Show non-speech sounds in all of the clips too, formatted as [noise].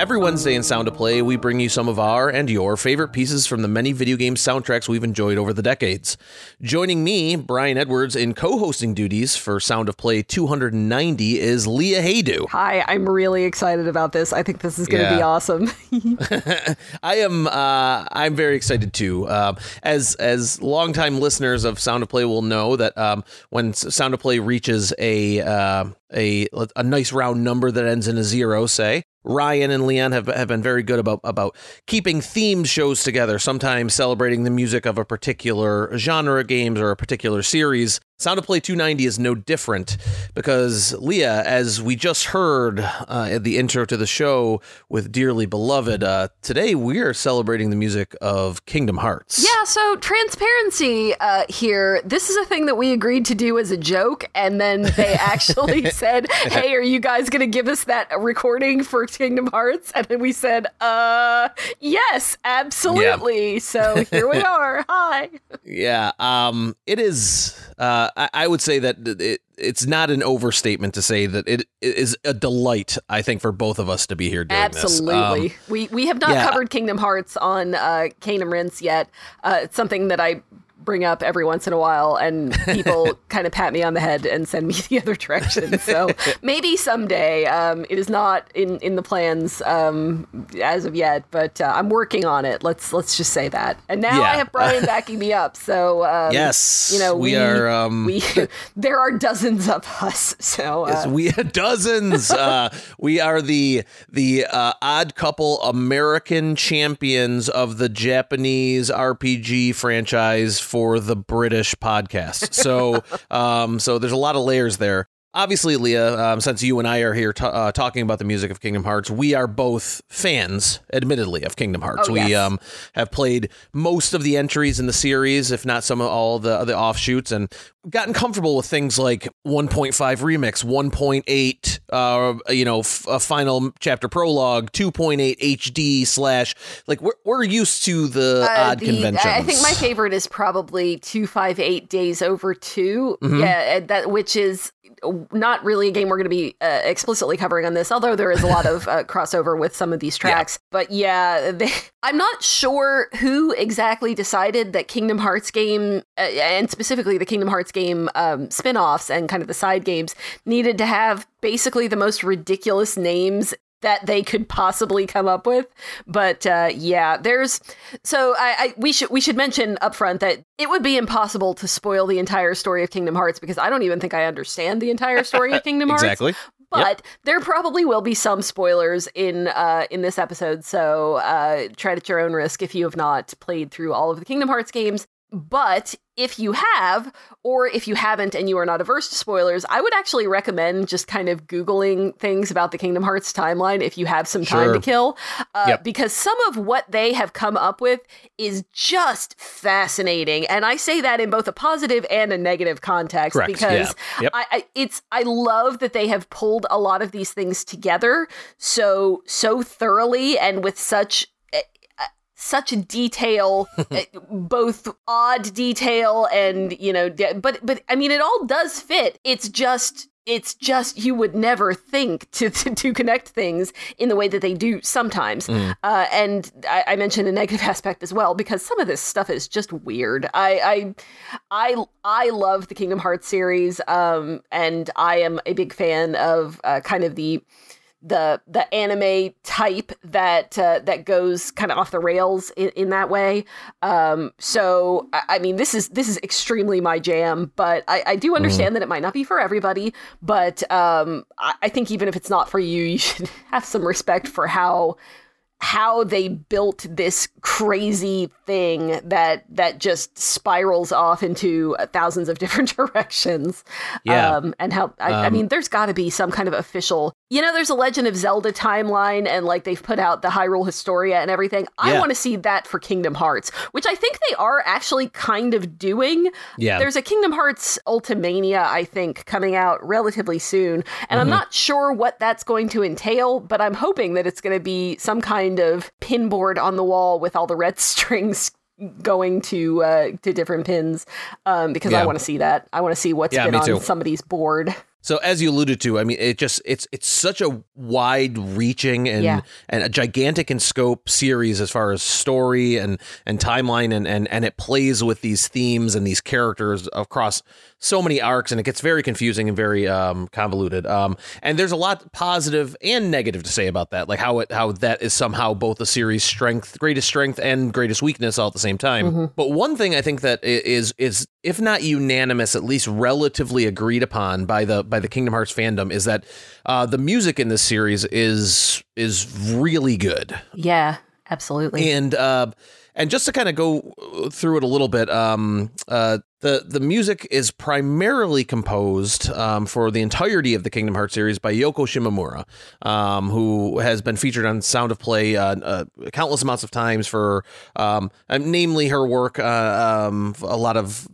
Every Wednesday in Sound of Play, we bring you some of our and your favorite pieces from the many video game soundtracks we've enjoyed over the decades. Joining me, Brian Edwards, in co hosting duties for Sound of Play 290 is Leah Haydu. Hi, I'm really excited about this. I think this is going to Yeah. be awesome. [laughs] [laughs] I am. Uh, I'm very excited too. Um, as as longtime listeners of Sound of Play will know that um, when Sound of Play reaches a uh, a a nice round number that ends in a zero, say Ryan and Leon have have been very good about about keeping themed shows together. Sometimes celebrating the music of a particular genre of games or a particular series. Sound of Play 290 is no different because Leah, as we just heard uh, at the intro to the show with Dearly Beloved, uh, today we are celebrating the music of Kingdom Hearts. yeah, so transparency uh, here. This is a thing that we agreed to do as a joke, and then they [laughs] actually said, "Hey, are you guys going to give us that recording for Kingdom Hearts?" And then we said, "Uh, yes, absolutely." So here we [laughs] are. Hi. Yeah, um, it is. Uh, I, I would say that it, it's not an overstatement to say that it, it is a delight. I think for both of us to be here doing this. Absolutely. Um, we we have not yeah. covered Kingdom Hearts on uh, Cane and Rinse yet. Uh, it's something that I bring up every once in a while, and [laughs] people kind of pat me on the head and send me [laughs] the other direction. So maybe someday. Um, it is not in in the plans um, as of yet, but uh, I'm working on it. Let's let's just say that. And now I have Brian [laughs] backing me up. So um, yes, you know we, are. Um, we there are dozens of us. So uh, Yes, we have dozens. uh, we are the the uh, odd couple American champions of the Japanese RPG franchise for the British podcast. So, [laughs] um, so there's a lot of layers there. Obviously, Leah, um, since you and I are here t- uh, talking about the music of Kingdom Hearts, we are both fans, admittedly, of Kingdom Hearts. Oh, we yes. um, have played most of the entries in the series, if not some of all the the offshoots, and gotten comfortable with things like 1.5 remix, 1.8, uh, you know, f- a final chapter prologue, 2.8 HD slash. Like we're we're used to the Uh, odd the- conventions. I think my favorite is probably two five eight days over 2 Mm-hmm. Yeah, that which is not really a game we're going to be uh, explicitly covering on this, although there is a lot of uh, [laughs] crossover with some of these tracks. But yeah, they, [laughs] I'm not sure who exactly decided that Kingdom Hearts game, uh, and specifically the Kingdom Hearts game um, spin-offs and kind of the side games, needed to have basically the most ridiculous names that they could possibly come up with. But uh, yeah, there's so I, I we should we should mention up front that it would be impossible to spoil the entire story of Kingdom Hearts because I don't even think I understand the entire story of [laughs] Kingdom Hearts. exactly. But there probably will be some spoilers in uh, in this episode, so uh, try it at your own risk if you have not played through all of the Kingdom Hearts games. But if you have, or if you haven't and you are not averse to spoilers, I would actually recommend just kind of Googling things about the Kingdom Hearts timeline if you have some time Sure. to kill. Uh, Yep. Because some of what they have come up with is just fascinating. And I say that in both a positive and a negative context Correct, because yeah. Yep. I, I it's I love that they have pulled a lot of these things together so so thoroughly and with such such detail uh, [laughs] both odd detail and you know but but I mean it all does fit it's just it's just you would never think to, to, [laughs] to connect things in the way that they do sometimes. Mm. Uh, and I, I mentioned a negative [laughs] aspect as well because some of this stuff is just weird. I I I, I love the Kingdom Hearts series, um, and I am a big fan of uh, kind of the the the anime type that uh, that goes kind of off the rails in, in that way. Um, so I, I mean, this is this is extremely my jam, but I, I do understand that it might not be for everybody. But um, I, I think even if it's not for you, [laughs] you should have some respect for how how they built this crazy thing that that just spirals off into thousands of [laughs] different directions. Yeah. Um, and how I, I Um, mean, there's got to be some kind of official. You know, there's a Legend of Zelda timeline, and like they've put out the Hyrule Historia and everything. I Yeah. want to see that for Kingdom Hearts, which I think they are actually kind of doing. Yeah. There's a Kingdom Hearts Ultimania, I think, coming out relatively soon. And I'm Mm-hmm. not sure what that's going to entail, but I'm hoping that it's going to be some kind of pinboard on the wall with all the red [laughs] strings going to uh, to different pins um, because Yeah. I want to see that. I want to see what's Yeah, been on somebody's board. So as you alluded to, I mean, it just it's it's such a wide-reaching and Yeah. and a gigantic in scope series as far as story and and timeline, and and and it plays with these themes and these characters across so many arcs, and it gets very confusing and very um, convoluted. Um, and there's a lot positive and negative to say about that, like how it how that is somehow both the series' strength, greatest strength, and greatest weakness all at the same time. But one thing I think that is is is if not unanimous, at least relatively agreed upon by the by the Kingdom Hearts fandom is that uh, the music in this series is is really good. Yeah, absolutely. And uh, and just to kind of go through it a little bit, um, uh, the the music is primarily composed um, for the entirety of the Kingdom Hearts series by Yoko Shimomura, um, who has been featured on Sound of Play uh, uh, countless amounts of times for, um, uh, namely her work, uh, um, a lot of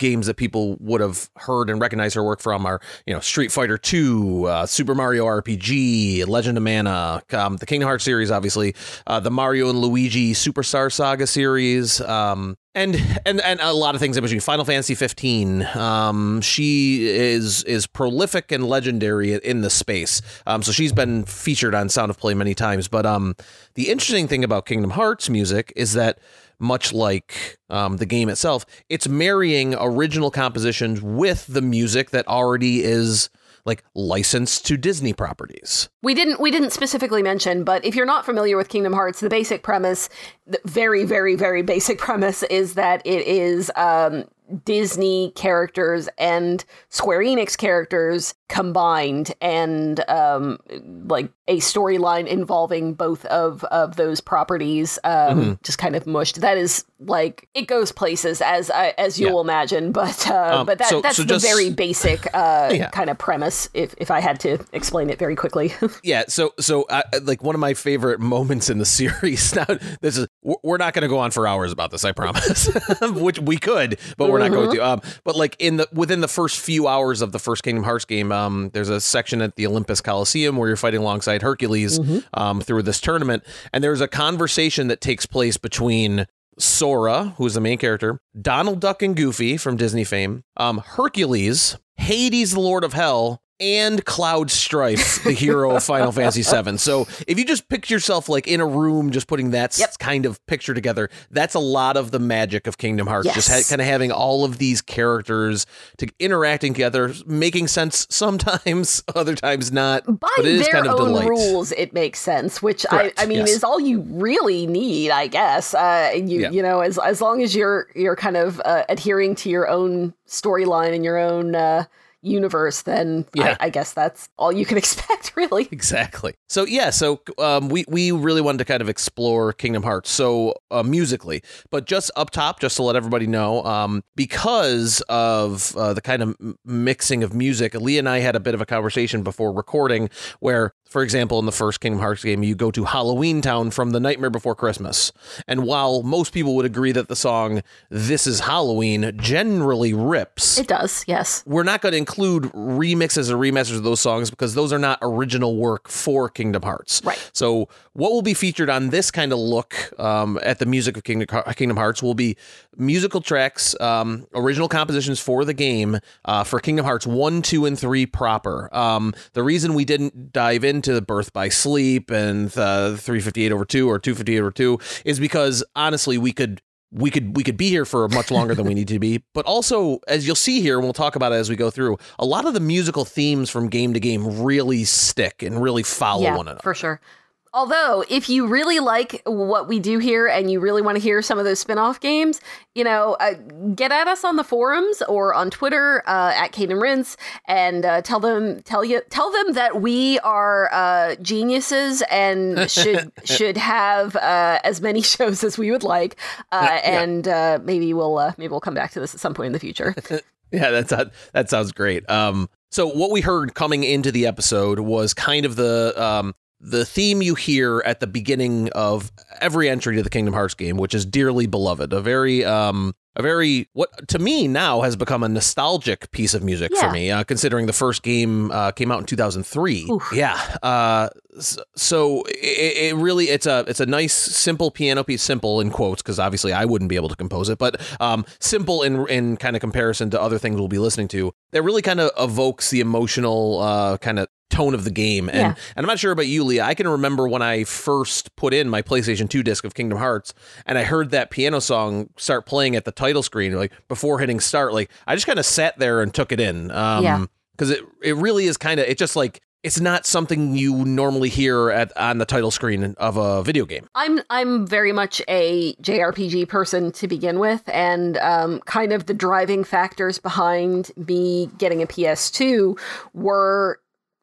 games that people would have heard and recognized her work from are, you know, Street Fighter 2, uh, Super Mario RPG, Legend of Mana, um, the Kingdom Hearts series, obviously, uh, the Mario and Luigi Superstar Saga series, um, and and and a lot of things in between. Final Fantasy 15. Um, she is is prolific and legendary in the space. Um, so she's been featured on Sound of Play many times. But um, the interesting thing about Kingdom Hearts music is that much like um, the game itself, it's marrying original compositions with the music that already is like licensed to Disney properties. We didn't we didn't specifically mention, but if you're not familiar with Kingdom Hearts, the basic premise, the very very very basic [laughs] premise is that it is um, Disney characters and Square Enix characters combined, and um, like a storyline involving both of of those properties, um, just kind of mushed. That is like it goes places as as you'll Yeah. imagine, [laughs] but uh, Um, but that so- that's so the just- very basic uh, [laughs] Yeah. kind of premise. If if I had to explain it very quickly. [laughs] Yeah, so so uh, like one of my favorite moments in the series. Now, this is we're- not going to go on for hours about this, I promise. [laughs] Which we could, but we're not going to. Um, but like in the within the first few hours of the first Kingdom Hearts game, um, there's a section at the Olympus Coliseum where you're fighting alongside Hercules um, through this tournament, and there's a conversation that takes place between Sora, who's the main character, Donald Duck and Goofy from Disney fame, um, Hercules, Hades, the Lord of Hell, and Cloud Strife, the hero of Final [laughs] Fantasy VII. So if you just picture yourself like in a room, just putting that Yep. kind of picture together, that's a lot of the magic of Kingdom Hearts. Just ha- kind of having all of these characters to interacting together, making sense sometimes, [laughs] other times not. by but it is their kind of own delight. rules it makes sense which Correct, I, I mean yes. is all you really need i guess uh, you Yeah. you know as, as long as you're you're kind of uh, adhering to your own storyline and your own uh, universe then Yeah. I, I guess that's all you can [laughs] expect really Exactly. So yeah, so um, we we really wanted to kind of explore Kingdom Hearts so uh, musically, but just up top, just to let everybody know, um, because of uh, the kind of mixing of music, Lee and I had a bit of a conversation before recording, where, for example, in the first Kingdom Hearts game, you go to Halloween Town from The Nightmare Before Christmas, and while most people would agree that the song "This Is Halloween" generally rips, it does yes we're not going to include remixes or remasters of those songs because those are not original work for Kingdom Hearts. Right. So what will be featured on this kind of look um, at the music of Kingdom, Kingdom Hearts will be musical tracks, um, original compositions for the game uh, for Kingdom Hearts one, two, and three proper. Um, the reason we didn't dive into the Birth by Sleep and uh, 358 over two or 258 over two is because honestly we could we could we could be here for much longer than we need to be. [laughs] But also as you'll see here and we'll talk about it as we go through a lot of the musical themes from game to game really stick and really follow yeah one another. for sure Although, if you really like what we do here and you really want to hear some of those spin-off games, you know, uh, get at us on the forums or on Twitter uh, at and Rinse and uh, tell them tell you tell them that we are uh, geniuses and [laughs] should should have uh, as many [laughs] shows as we would like, uh, [laughs] and uh, maybe we'll uh, maybe we'll come back to this at some point in the future. Yeah, that's that sounds great. Um, so what we heard coming into the episode was kind of the um the theme you hear at the beginning of every entry to the Kingdom Hearts game, which is dearly beloved, a very um a very what to me now has become a nostalgic piece of music Yeah. for me, uh, considering the first game uh, came out in 2003. Oof. Yeah, uh, so it, it really it's a it's a nice simple piano piece, simple in quotes because obviously I wouldn't be able to compose it, but um, simple in in kind of comparison to other things we'll be listening to. That really kind of evokes the emotional uh, kind of tone of the game. And Yeah. and I'm not sure about you, Leah. I can remember when I first put in my PlayStation 2 disc of Kingdom Hearts and I heard that piano song start playing at the title screen, like before hitting start. Like I just kind of sat there and took it in. Um Yeah. because it it really is kind of it just like it's not something you normally hear at on the title screen of a video game. I'm I'm very much a JRPG person to begin with, and um, kind of the driving factors behind me getting a PS2 were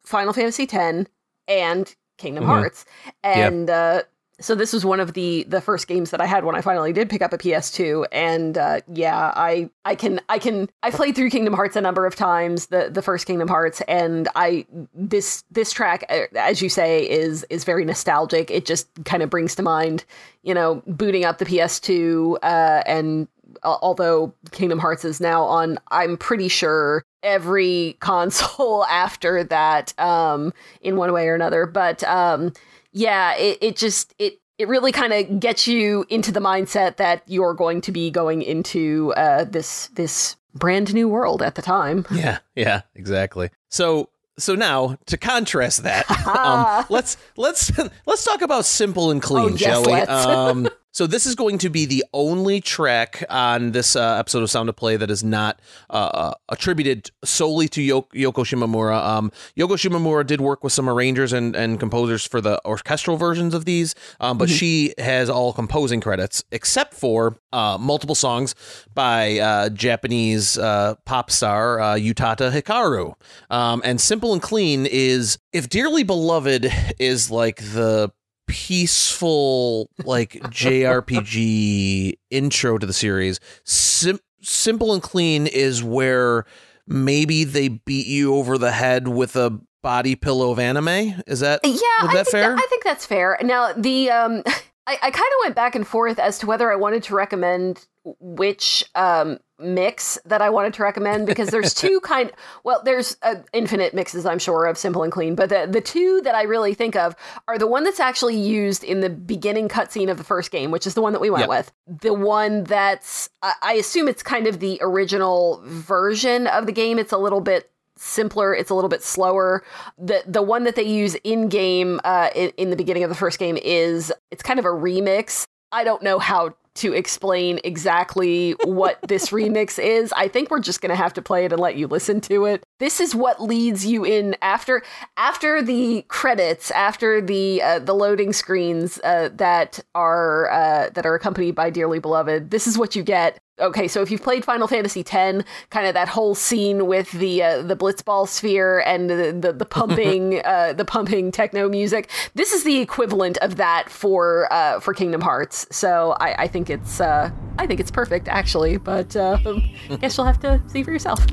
Final Fantasy X and Kingdom Mhm. Hearts, and uh, so this was one of the the first games that I had when I finally did pick up a PS2, and uh, yeah, I I can I can I played through Kingdom Hearts a number of times, the the first Kingdom Hearts, and I this this track, uh, as you say, is is very nostalgic. It just kind of brings to mind, you know, booting up the PS2, uh, and although Kingdom Hearts is now on, I'm pretty sure every [laughs] console after that, um, in one way or another. But um, yeah, it, it just it it really kind of gets you into the mindset that you're going to be going into uh, this this brand new world at the time. [laughs] Yeah, yeah, exactly. So so now to contrast that, [laughs] um, let's let's let's talk about simple and clean, Oh, yes, shall we? Um, so this is going to be the only track on this uh, episode of Sound of Play that is not uh, uh, attributed solely to Yo- Yoko Shimomura. Um, Yoko Shimomura did work with some arrangers and, and composers for the orchestral versions of these, um, but she has all composing credits except for uh, multiple songs by uh, Japanese uh, pop star uh, Utada Hikaru. Um, and Simple and Clean is, if Dearly Beloved is like the peaceful, like JRPG [laughs] intro to the series, Sim- Simple and Clean is where maybe they beat you over the head with a body pillow of anime. Is that Yeah, Would I that think fair? I think that's fair. Now the um, [laughs] I, I kind of went back and forth as to whether I wanted to recommend which um mix that I wanted to recommend because there's [laughs] two kind. Well, there's uh, infinite mixes, I'm sure, of simple and clean, but the the two that I really think of are the one that's actually used in the beginning cutscene of the first game, which is the one that we went Yep. with. The one that's I, I assume it's kind of the original version of the game. It's a little bit simpler it's a little bit slower the the one that they use in game uh in, in the beginning of the first game is it's kind of a remix i don't know how to explain exactly what this [laughs] remix is. I think we're just going to have to play it and let you listen to it. This is what leads you in after after the credits after the uh, the loading screens uh, that are uh, that are accompanied by dearly beloved. This is what you get okay, so if you've played Final Fantasy X, kind of that whole scene with the uh, the blitzball sphere and the the, the pumping [laughs] uh, the pumping techno music, this is the equivalent of that for uh, for Kingdom Hearts. So I, I think it's uh, I think it's perfect actually, but uh, [laughs] guess you'll have to see for yourself.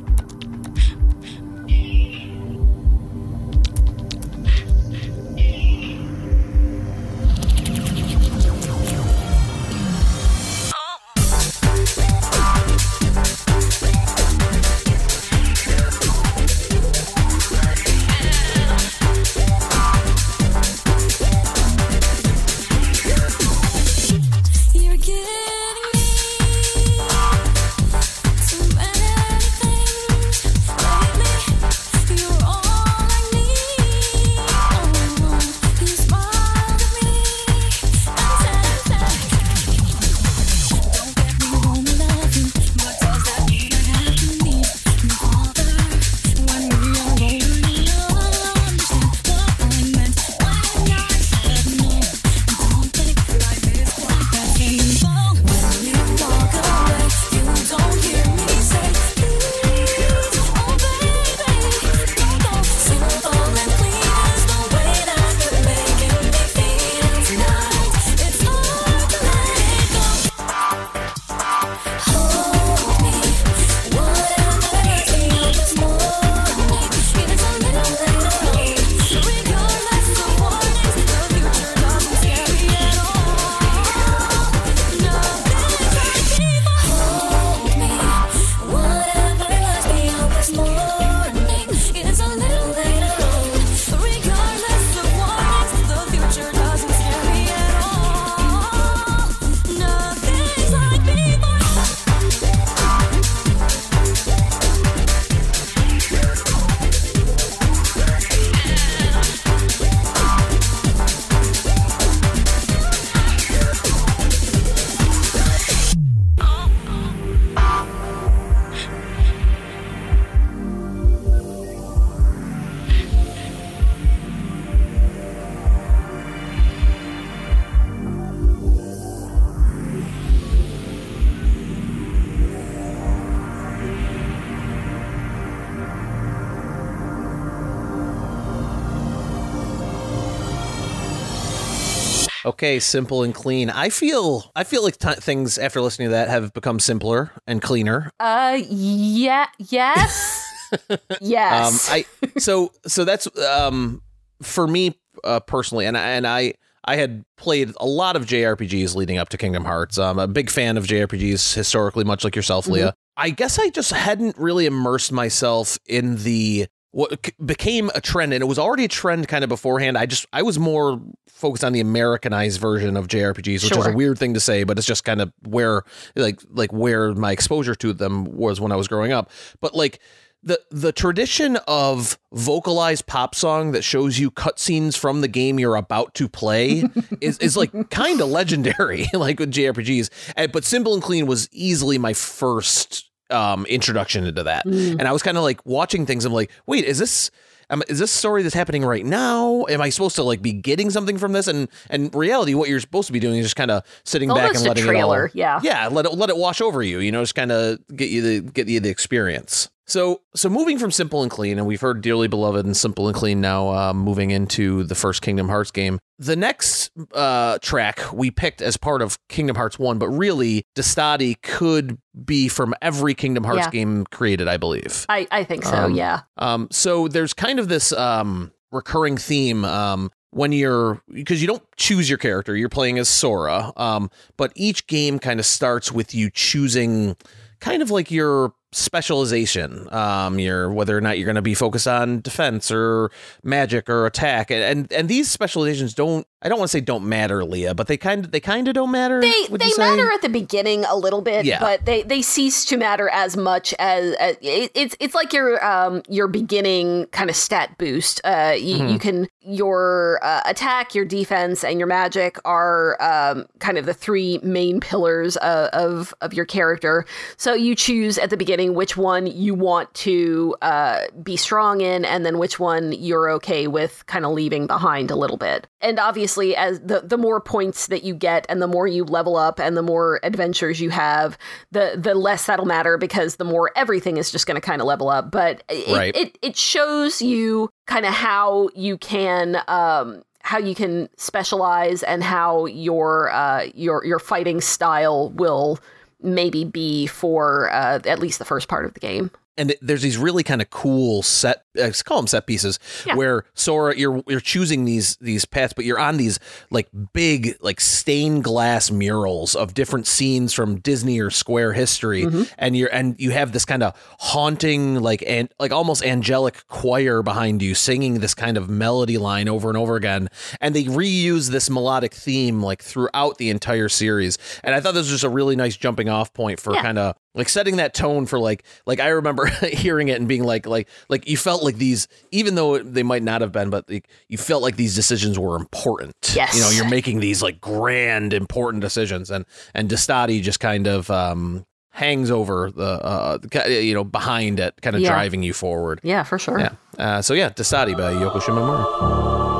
Okay, simple and clean. I feel I feel like t- things after listening to that have become simpler and cleaner. Uh, yeah, yes, [laughs] yes. Um, I so so that's um for me uh, personally, and I, and I I had played a lot of JRPGs leading up to Kingdom Hearts. I'm a big fan of JRPGs historically, much like yourself, Leah. I guess I just hadn't really immersed myself in the what became a trend, and it was already a trend kind of beforehand. I just I was more focused on the Americanized version of JRPGs, which is a weird thing to say, but it's just kind of where like like where my exposure to them was when I was growing up. But like the the tradition of vocalized pop song that shows you cutscenes from the game you're about to play [laughs] is is like kind of legendary, [laughs] like with JRPGs. And, but Simple and Clean was easily my first um, introduction into that, Mm. and I was kind of like watching things. I'm like, wait, is this? Um, is this story that's happening right now? Am I supposed to like be getting something from this? And and reality, what you're supposed to be doing is just kind of sitting back Almost and a letting trailer, it all, yeah. yeah, let it let it wash over you. You know, just kind of get you the get you the experience. So so moving from simple and clean, and we've heard dearly beloved and simple and clean now. Uh, moving into the first Kingdom Hearts game, the next uh, track we picked as part of Kingdom Hearts One, but really Destati could be from every Kingdom Hearts Yeah. game created, I believe. I, I think so. Um, yeah. Um, so there's kind of this um, recurring theme um, when you're because you don't choose your character, you're playing as Sora. Um, but each game kind of starts with you choosing kind of like your specialization. Um, your whether or not you're going to be focused on defense or magic or attack, and and, and these specializations don't. I don't want to say don't matter, Leah, but they kind of they kind of don't matter. They they matter at the beginning a little bit, Yeah. but they they cease to matter as much as, as it, it's it's like your um your beginning kind of stat boost. Uh, you, Mm-hmm. you can your uh, attack, your defense, and your magic are um kind of the three main pillars of, of of your character. So you choose at the beginning which one you want to uh be strong in, and then which one you're okay with kind of leaving behind a little bit. And obviously, as the the more points that you get, and the more you level up, and the more adventures you have, the the less that'll matter because the more everything is just going to kind of level up. But it, Right. it it shows you kind of how you can um how you can specialize and how your uh your your fighting style will maybe be for uh, at least the first part of the game. And there's these really kind of cool set call them set pieces Yeah. where Sora you're you're choosing these these paths but you're on these like big like stained glass murals of different scenes from Disney or Square history Mm-hmm. and you're and you have this kind of haunting like and like almost angelic choir behind you singing this kind of melody line over and over again and they reuse this melodic theme like throughout the entire series and I thought this was just a really nice jumping off point for Yeah. kind of like setting that tone for like like I remember [laughs] hearing it and being like like like you felt like these even though they might not have been but like, you felt like these decisions were important Yes. you know you're making these like grand important decisions and and Destati just kind of um hangs over the uh you know behind it kind of Yeah. driving you forward Yeah, for sure. yeah uh, so yeah Destati by Yoko Shimomura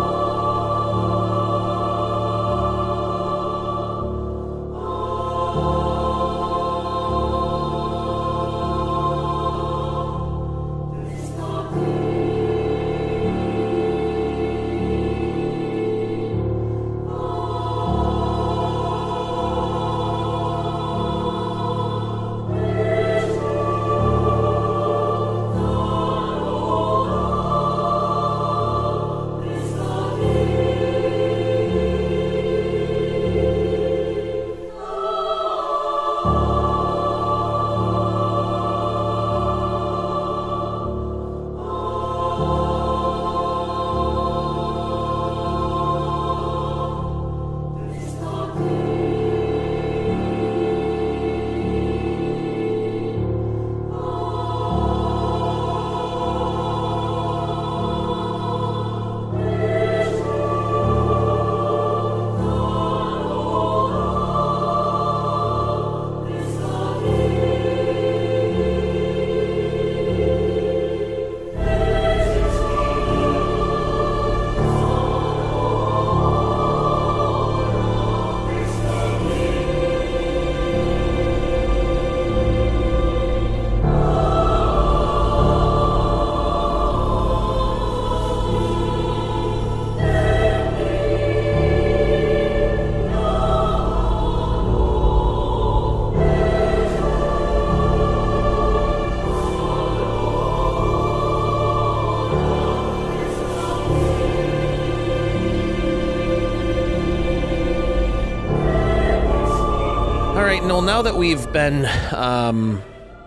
right, Noel. Now that we've been, um,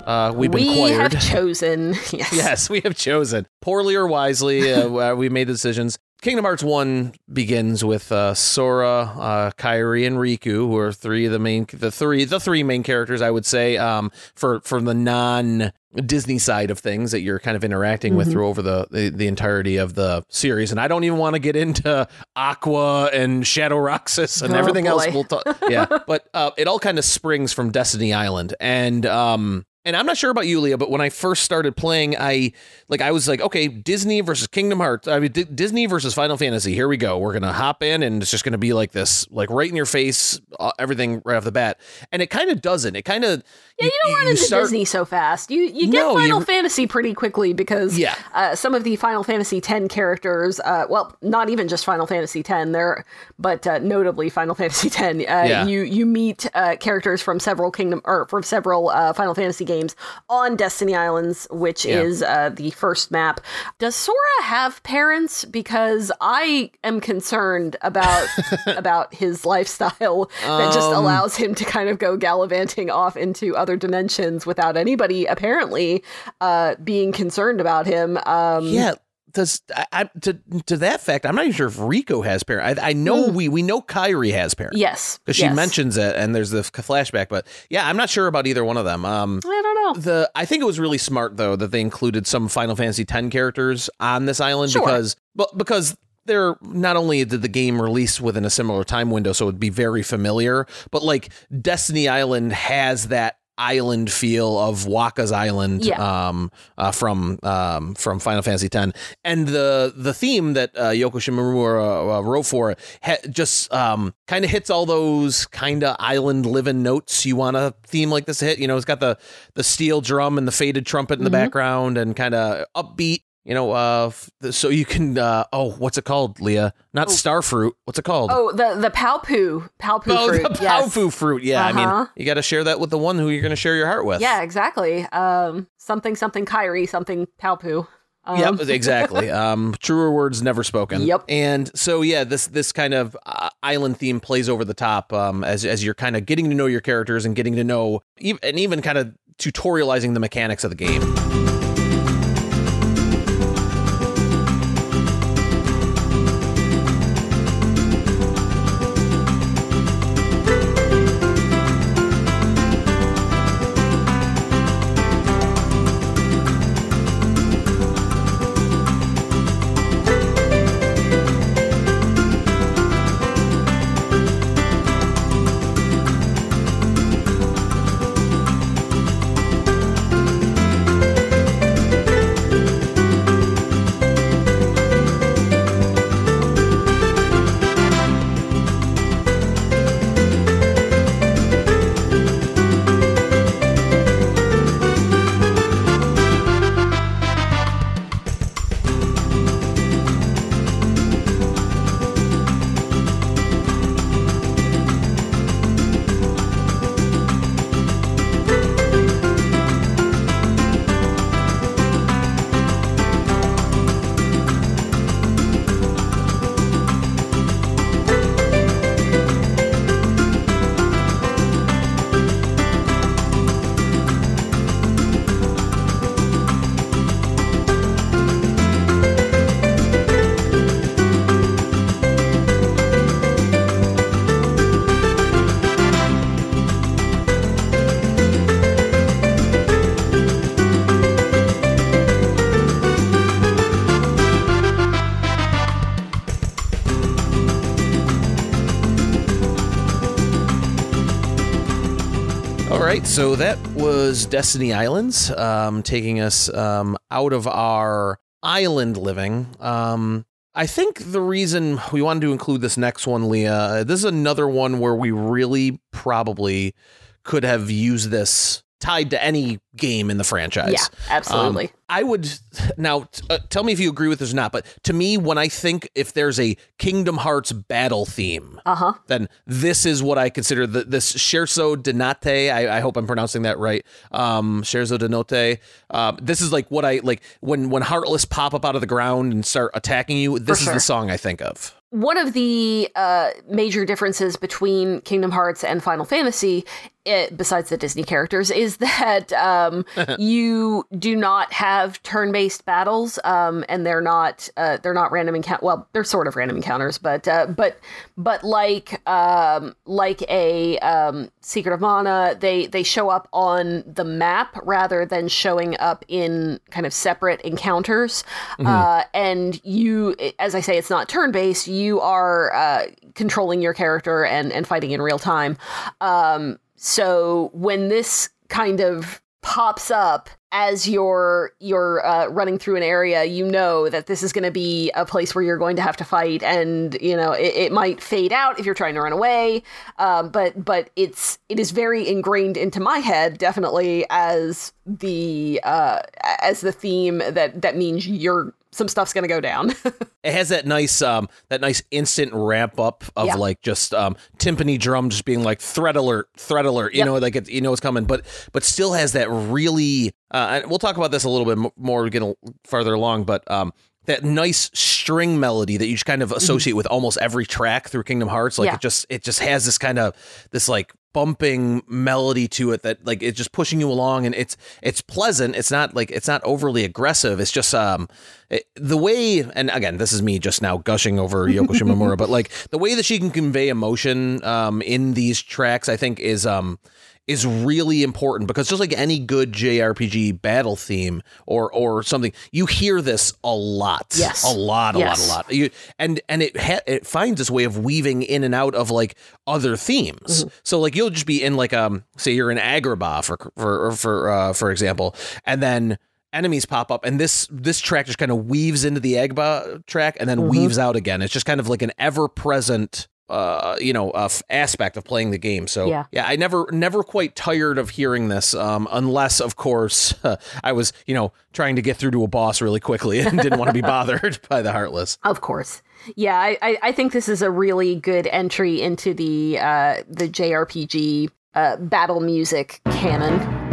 uh, we've been we quired. have chosen. [laughs] [laughs] Yes. yes, we have chosen poorly or wisely. [laughs] Uh, we made the decisions. Kingdom Hearts One begins with uh, Sora, uh, Kairi, and Riku, who are three of the main, the three, the three main characters. I would say um, for for the non Disney side of things that you're kind of interacting with Mhm. through over the, the the entirety of the series. And I don't even want to get into Aqua and Shadow Roxas and Oh, everything else. We'll talk. Yeah, [laughs] but uh, it all kind of springs from Destiny Island, and um, and I'm not sure about you, Leah, but when I first started playing, I like I was like, okay, Disney versus Kingdom Hearts. I mean, D- Disney versus Final Fantasy. Here we go. We're gonna hop in, and it's just gonna be like this, like right in your face, uh, everything right off the bat. And it kind of doesn't. It kind of Yeah, you don't run into start- Disney so fast. You you get No, you- Final Fantasy pretty quickly because Yeah. uh, some of the Final Fantasy X characters, uh, well, not even just Final Fantasy X, there, but uh, notably Final Fantasy X. Uh, Yeah. You you meet uh, characters from several Kingdom or from several uh, Final Fantasy games on Destiny Islands, which Yeah. is uh, the first map. Does Sora have parents? Because I am concerned about [laughs] about his lifestyle that just Um, allows him to kind of go gallivanting off into other dimensions without anybody apparently uh, being concerned about him. Um, yeah. Does I, I to to that fact? I'm not even sure if Riku has parents. I, I know we we know Kairi has parents Yes. because she mentions it, and there's the flashback. But yeah, I'm not sure about either one of them. Um, I don't know. the I think it was really smart though that they included some Final Fantasy X characters on this island Sure. because but because they're not only did the game release within a similar time window, so it'd be very familiar, but like Destiny Island has that island feel of Wakka's Island Yeah. um uh, from um from Final Fantasy X and the the theme that uh, Yoko Shimomura uh, wrote for ha- just um kind of hits all those kind of island living notes you want a theme like this to hit you know it's got the the steel drum and the faded trumpet in the Mhm. background and kind of upbeat you know uh so you can uh oh what's it called Leah not Oh. starfruit what's it called Oh, the the Paopu Paopu Oh, fruit. the [laughs] yes. Fruit. Yeah, I mean, Uh-huh. you got to share that with the one who you're going to share your heart with. Yeah, exactly. Um, something something Kairi, something Paopu. Um, yep, [laughs] exactly. Um, truer words never spoken. Yep. And so yeah, this this kind of uh, island theme plays over the top um, as as you're kind of getting to know your characters and getting to know and even kind of tutorializing the mechanics of the game. So that was Destiny Islands, um, taking us um, out of our island living. Um, I think the reason we wanted to include this next one, Leah, this is another one where we really probably could have used this tied to any game in the franchise. yeah, absolutely. I would now t- uh, tell me if you agree with this or not. But to me, when I think if there's a Kingdom Hearts battle theme, Uh-huh. then this is what I consider the, this Scherzo de Notte. I, I hope I'm pronouncing that right. Um, Scherzo de Notte. Uh, this is like what I like when when Heartless pop up out of the ground and start attacking you. This is the song I think of. One of the uh, major differences between Kingdom Hearts and Final Fantasy, it, besides the Disney characters, is that um, [laughs] you do not have turn-based battles, um, and they're not uh, they're not random encounter. Well, they're sort of random encounters, but uh, but but like um, like a um, Secret of Mana, they they show up on the map rather than showing up in kind of separate encounters. Uh, and you, as I say, it's not turn-based. You are uh, controlling your character and and fighting in real time. Um, so when this kind of pops up as you're you're uh, running through an area, you know that this is going to be a place where you're going to have to fight, and you know it, it might fade out if you're trying to run away. Um, but but it's it is very ingrained into my head, definitely as the uh, as the theme that that means you're some stuff's going to go down. [laughs] It has that nice um that nice instant ramp up of Yeah. like just um timpani drum just being like threat alert threat alert you Yep. know like it, you know it's coming but but still has that really uh and we'll talk about this a little bit mo- more getting farther along but um that nice string melody that you just kind of associate with almost every track through Kingdom Hearts like Mm-hmm. Yeah. it just it just has this kind of this like bumping melody to it that like it's just pushing you along and it's it's pleasant. It's not like it's not overly aggressive. It's just um it- the way and again this is me just now gushing over [laughs] Yoko Shimomura but like the way that she can convey emotion um in these tracks I think is um is really important because just like any good JRPG battle theme or or something you hear this a lot Yes. a lot a Yes. lot a lot. You and and it ha- it finds its way of weaving in and out of like other themes. So like you'll just be in like um say you're in Agrabah for for for uh, for example and then enemies pop up and this this track just kind of weaves into the Agrabah track and then weaves out again. It's just kind of like an ever present uh you know uh, f- aspect of playing the game so Yeah. i never never quite tired of hearing this um unless of course [laughs] i was you know trying to get through to a boss really quickly and didn't want to be [laughs] bothered by the heartless Of course. Yeah, I, I, I think this is a really good entry into the uh, the JRPG uh, battle music canon.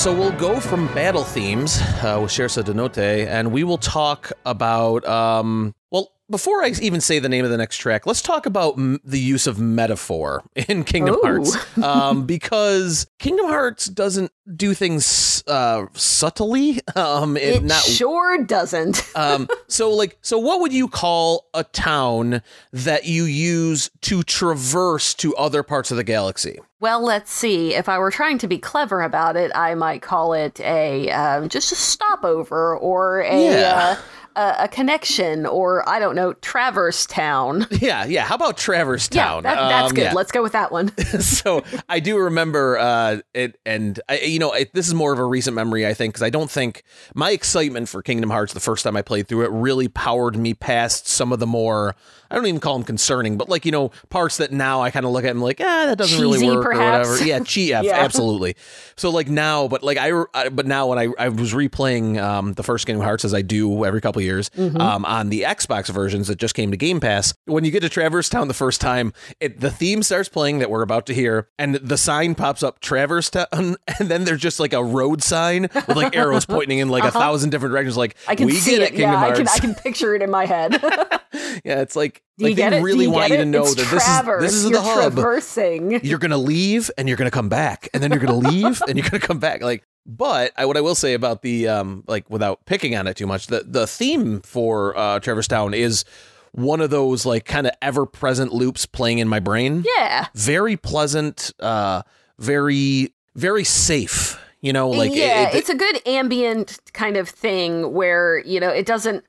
So we'll go from battle themes uh, with Scherzo de Notte, and we will talk about. Um, well, before I even say the name of the next track, let's talk about m- the use of metaphor [laughs] in Kingdom Ooh. Hearts, [laughs] um, because Kingdom Hearts doesn't do things uh, subtly. Um, it, not sure doesn't. [laughs] um, so like, so what would you call a town that you use to traverse to other parts of the galaxy? Well, let's see. If I were trying to be clever about it, I might call it a um, just a stopover or a Yeah. A, a connection, or I don't know, Traverse Town. [laughs] Yeah, yeah. How about Traverse Town? Yeah, that, that's Um, good. yeah. Let's go with that one. [laughs] so I do remember uh, it, and I, you know, it, this is more of a recent memory, I think, because I don't think my excitement for Kingdom Hearts the first time I played through it really powered me past some of the more. I don't even call them concerning, but like you know, parts that now I kind of look at and like, ah, that doesn't Cheesy, really work perhaps? or whatever. Yeah, [laughs] yeah, Yeah. absolutely. So like now, but like I, I- but now when I, I was replaying um, the first Kingdom Hearts as I do every couple years Mm-hmm. um, on the Xbox versions that just came to Game Pass, when you get to Traverse Town the first time, it the theme starts playing that we're about to hear, and the sign pops up Traverse Town, [laughs] and then there's just like a road sign with like arrows [laughs] pointing in like a thousand different directions. Like Uh-huh. I can we see get it. it, Kingdom yeah, I Hearts. can. I can picture it in my head. [laughs] yeah, it's like Do you like they really you want you to know it's that this is this is You're the hub. traversing. you're gonna leave and you're gonna come back and then you're gonna leave and you're gonna come back like but I, what I will say about the um like without picking on it too much the the theme for uh Traverse Town is one of those like kind of ever present loops playing in my brain Yeah. very pleasant uh very very safe you know like yeah, it- it's a good ambient kind of thing where you know it doesn't.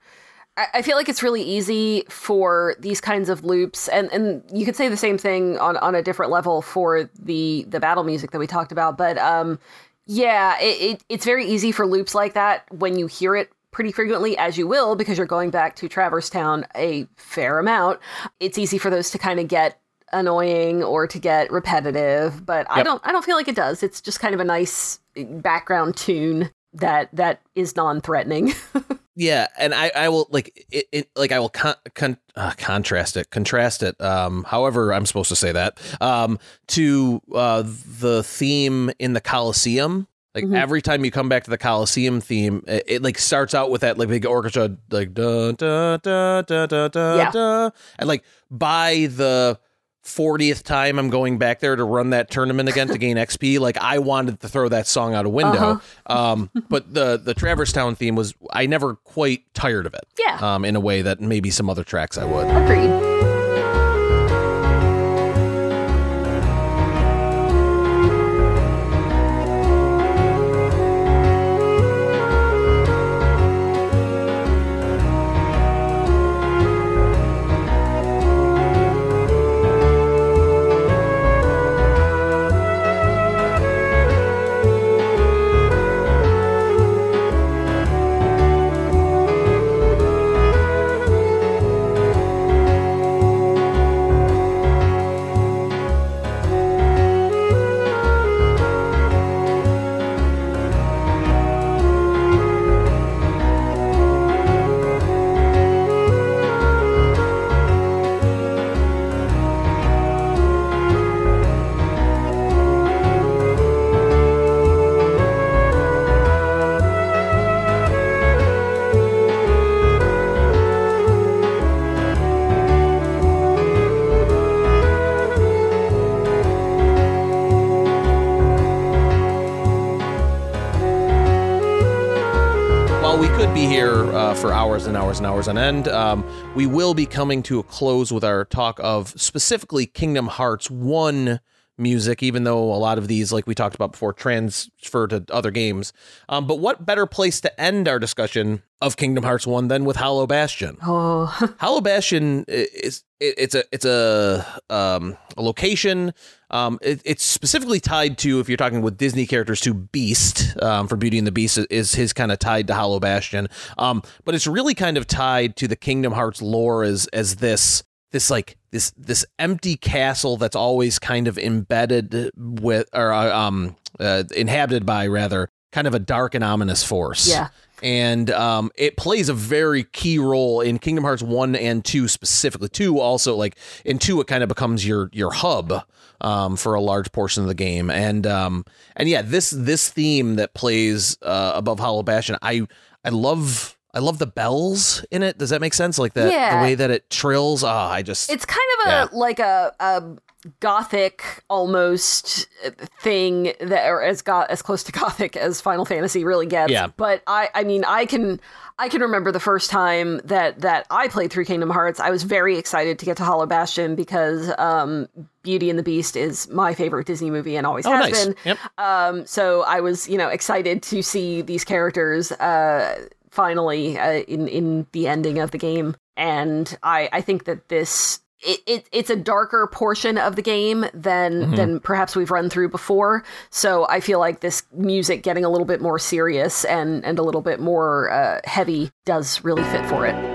I I feel like it's really easy for these kinds of loops, and and you could say the same thing on on a different level for the the battle music that we talked about. But um, yeah, it, it it's very easy for loops like that when you hear it pretty frequently, as you will, because you're going back to Traverse Town a fair amount. It's easy for those to kind of get annoying or to get repetitive but i don't i don't feel like it does. It's just kind of a nice background tune that that is non-threatening [laughs] Yeah, and I, I will like it, it like I will con, con, uh, contrast it, contrast it. Um, however, I'm supposed to say that um, to uh, the theme in the Coliseum. Like Mhm. every time you come back to the Coliseum theme, it, it like starts out with that like big orchestra, like da da da da da da Yeah. da, and like by the. 40th time I'm going back there to run that tournament again to gain XP. Like I wanted to throw that song out a window. Um, but the the Traverse Town theme was I never quite tired of it. Yeah. Um, in a way that maybe some other tracks I would. agreed and hours on end, um, we will be coming to a close with our talk of specifically Kingdom Hearts 1 music, even though a lot of these, like we talked about before, transfer to other games. Um, but what better place to end our discussion of Kingdom Hearts 1 than with Hollow Bastion? oh [laughs] Hollow Bastion is it, it's a it's a um a location. Um, it, it's specifically tied to if you're talking with Disney characters to Beast um, for Beauty and the Beast is his kind of tied to Hollow Bastion. Um, but it's really kind of tied to the Kingdom Hearts lore as as this this like this this empty castle that's always kind of embedded with or uh, um uh, inhabited by rather kind of a dark and ominous force yeah and um, it plays a very key role in Kingdom Hearts one and two specifically. Two also like in two, it kind of becomes your your hub um, for a large portion of the game, and um, and yeah, this this theme that plays uh, above Hollow Bastion, I I love. I love the bells in it. Does that make sense? Like that, Yeah. the way that it trills. Ah, I just it's kind of a Yeah. like a, a gothic almost thing that or as got as close to [laughs] gothic as final fantasy really gets Yeah. but i i mean i can i can remember the first time that that i played through kingdom hearts i was very excited to get to hollow bastion because um beauty and the beast is my favorite disney movie and always oh has nice. been Yep. um, so I was, you know, excited to see these characters uh, finally uh, in in the ending of the game. And I I think that this it, it, it's a darker portion of the game than mm-hmm. than perhaps we've run through before. So I feel like this music getting a little bit more serious and and a little bit more uh, heavy does really fit for it.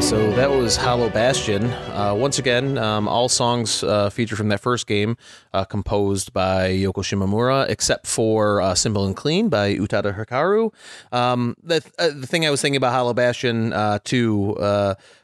So that was Hollow Bastion. Uh, once again, um, all songs uh, featured from that first game uh, composed by Yoko Shimomura, except for uh, Simple and Clean by Utada Hikaru. Um, the, uh, the thing I was thinking about Hollow Bastion, uh, too,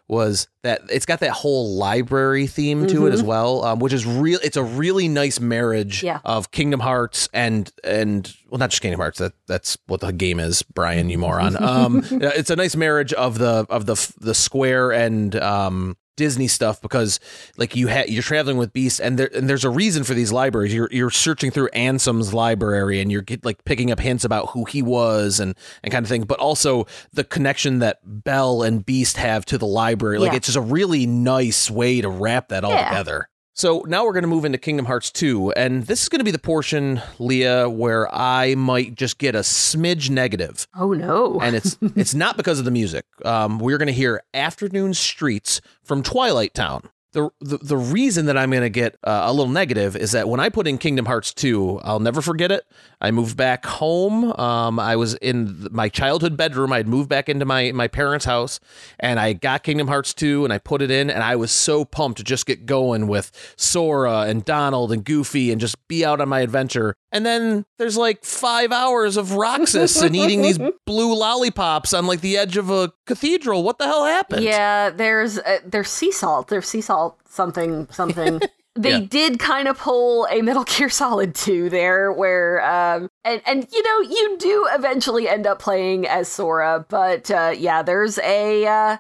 was that it's got that whole library theme to mm-hmm. it as mm-hmm. well, um, which is real. It's a really nice marriage yeah. of Kingdom Hearts and and well, not just Kingdom Hearts. That that's what the game is, Brian, you moron. [laughs] Um, it's a nice marriage of the of the the square and um Disney stuff because like you ha- you're traveling with Beast and there and there's a reason for these libraries. You're you're searching through Ansem's library and you're get, like picking up hints about who he was and and kind of thing, but also the connection that Belle and Beast have to the library. Like yeah. it's just a really nice way to wrap that all yeah. together. So now we're going to move into Kingdom Hearts 2, and this is going to be the portion, Leah, where I might just get a smidge negative. Oh no! and it's [laughs] it's not because of the music. Um, we're going to hear "Afternoon Streets" from Twilight Town the, the, the reason that I'm going to get uh, a little negative is that when I put in Kingdom Hearts 2, I'll never forget it. I moved back home. Um, I was in my childhood bedroom. I'd moved back into my, my parents' house and I got Kingdom Hearts 2 and I put it in and I was so pumped to just get going with Sora and Donald and Goofy and just be out on my adventure. And then there's like five hours of Roxas and eating these [laughs] blue lollipops on like the edge of a cathedral. What the hell happened? Yeah, there's uh, there's sea salt. There's sea salt something something. [laughs] they yeah. did kind of pull a Metal Gear Solid 2 there, where um, and and you know you do eventually end up playing as Sora, but uh, yeah, there's a. Uh,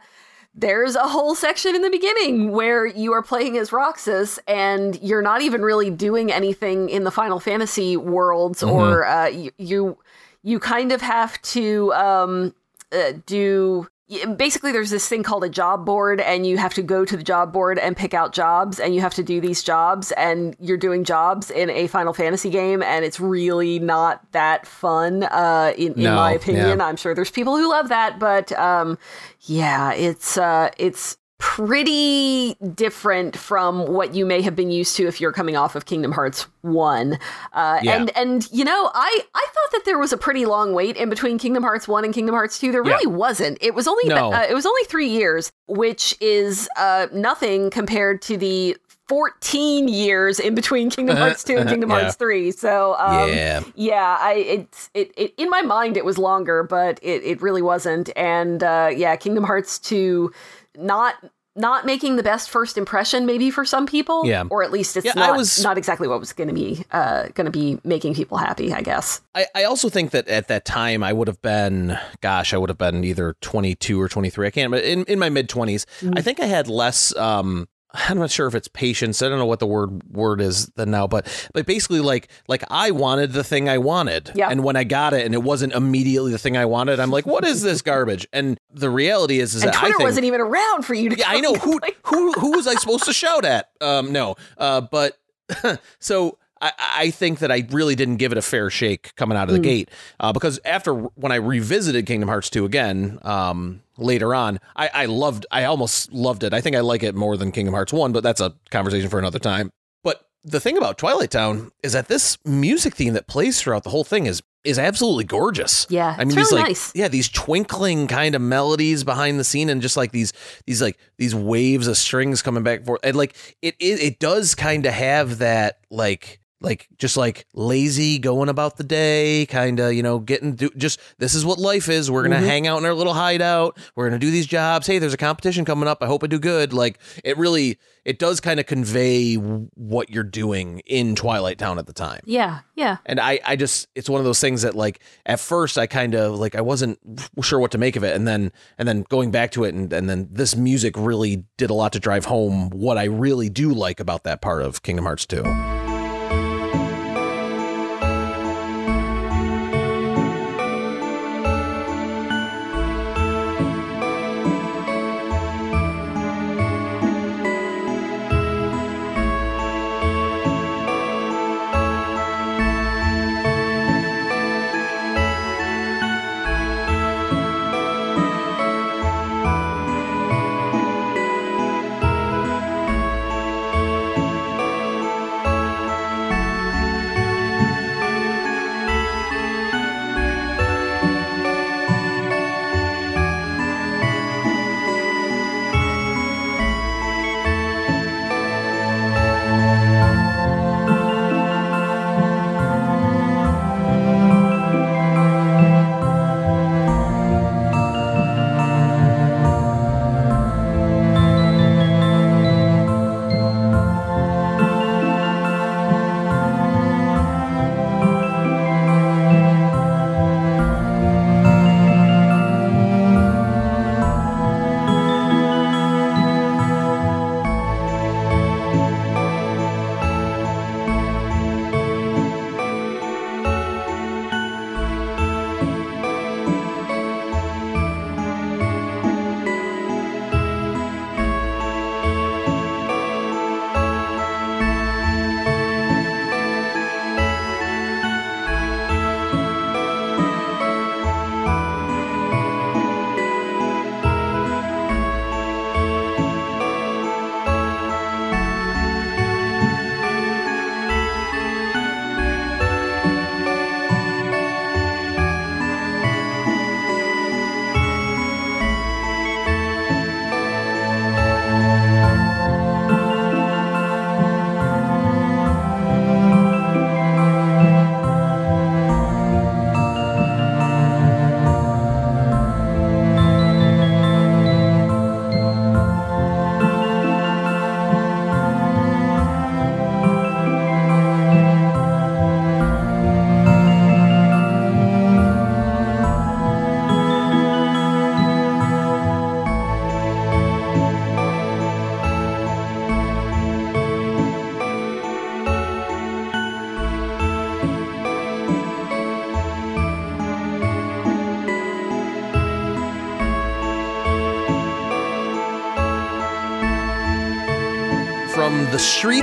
there's a whole section in the beginning where you are playing as Roxas and you're not even really doing anything in the Final Fantasy worlds, mm-hmm. or uh, you, you, you kind of have to um, uh, do basically there's this thing called a job board and you have to go to the job board and pick out jobs and you have to do these jobs and you're doing jobs in a final fantasy game and it's really not that fun uh, in, in my opinion yeah. i'm sure there's people who love that but um, yeah it's uh, it's pretty different from what you may have been used to if you're coming off of Kingdom Hearts 1. Uh, Yeah. and and you know, I I thought that there was a pretty long wait in between Kingdom Hearts 1 and Kingdom Hearts 2. There Yeah. really wasn't. It was only No. uh, it was only 3 years, which is uh, nothing compared to the 14 years in between Kingdom Hearts 2 and [laughs] Kingdom Yeah. Hearts 3. So um, yeah. yeah, I it's it, it in my mind it was longer, but it, it really wasn't. And uh, yeah, Kingdom Hearts 2 not not making the best first impression maybe for some people. Yeah. Or at least it's Yeah, I not was- not exactly what was gonna be uh gonna be making people happy, I guess. I, I also think that at that time I would have been, gosh, I would have been either 22 or 23. I can't, but in, in my mid 20s, Mm-hmm. I think I had less. Um, I'm not sure if it's patience. I don't know what the word word is than now, but but basically like like I wanted the thing I wanted, Yeah. and when I got it and it wasn't immediately the thing I wanted, I'm like, what is this garbage? And the reality is, is And that I Twitter think wasn't even around for you to yeah, I know who who who was I supposed to shout at? Um, no, uh, but [laughs] so I, I think that I really didn't give it a fair shake coming out of the gate uh, because after when I revisited Kingdom Hearts two again um, later on, I, I loved I almost loved it. I think I like it more than Kingdom Hearts one, but that's a conversation for another time. But the thing about Twilight Town is that this music theme that plays throughout the whole thing is is absolutely gorgeous. Yeah, I it's mean these really like nice. yeah these twinkling kind of melodies behind the scene and just like these these like these waves of strings coming back and forth and like it it, it does kind of have that like like just like lazy going about the day kind of you know getting do, just this is what life is. We're gonna Mhm. hang out in our little hideout. We're gonna do these jobs. Hey there's a competition coming up. I hope i do good. Like it really it does kind of convey what you're doing in twilight town at the time. Yeah, yeah. and I, I just, it's one of those things that like at first I kind of like I wasn't sure what to make of it, and then and then going back to it, and and then this music really did a lot to drive home what I really do like about that part of Kingdom Hearts 2.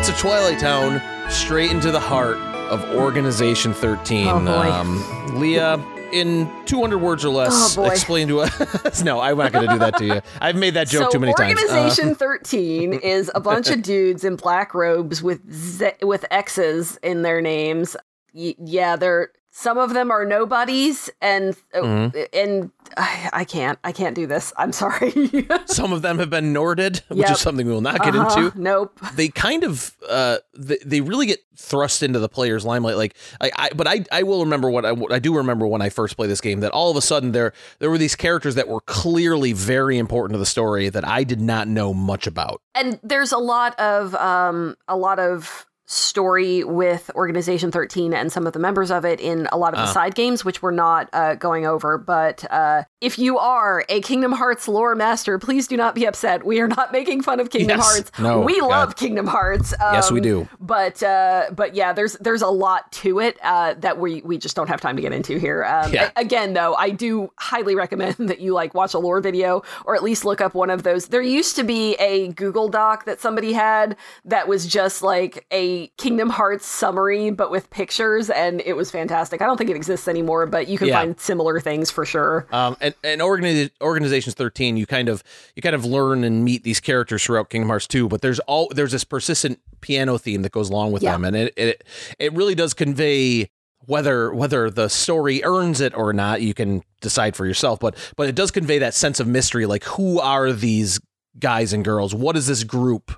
Streets of Twilight Town straight into the heart of Organization 13. Oh, boy. Um, Leah, in 200 words or less, Oh, explain to us. [laughs] no, I'm not going to do that to you. I've made that joke so too many times. Uh, Organization 13 is a bunch of dudes in black robes with Z- with X's in their names. Y- yeah, they're some of them are nobodies, and uh, Mhm. and I, I can't I can't do this. I'm sorry. [laughs] some of them have been Norded, which Yep. is something we will not get Uh-huh, into. Nope. they kind of uh they, they really get thrust into the player's limelight like I, I but I I will remember what I, what I do remember when I first played this game that all of a sudden there there were these characters that were clearly very important to the story that I did not know much about. and there's a lot of um a lot of story with organization 13 and some of the members of it in a lot of the Ah. side games which we're not uh, going over but uh, if you are a kingdom hearts lore master please do not be upset we are not making fun of kingdom Yes. hearts No, we God. love kingdom hearts um, yes, we do. but uh but yeah there's there's a lot to it uh that we we just don't have time to get into here um Yeah. a- again though i do highly recommend [laughs] that you like watch a lore video or at least look up one of those there used to be a google doc that somebody had that was just like a kingdom hearts summary but with pictures and it was fantastic i don't think it exists anymore but you can Yeah. find similar things for sure Um, and, and organi- organizations 13, you kind of you kind of learn and meet these characters throughout Kingdom Hearts 2, but there's all there's this persistent piano theme that goes along with Yeah. them, and it, it it really does convey whether whether the story earns it or not. You can decide for yourself, but but it does convey that sense of mystery, like who are these guys and girls? What is this group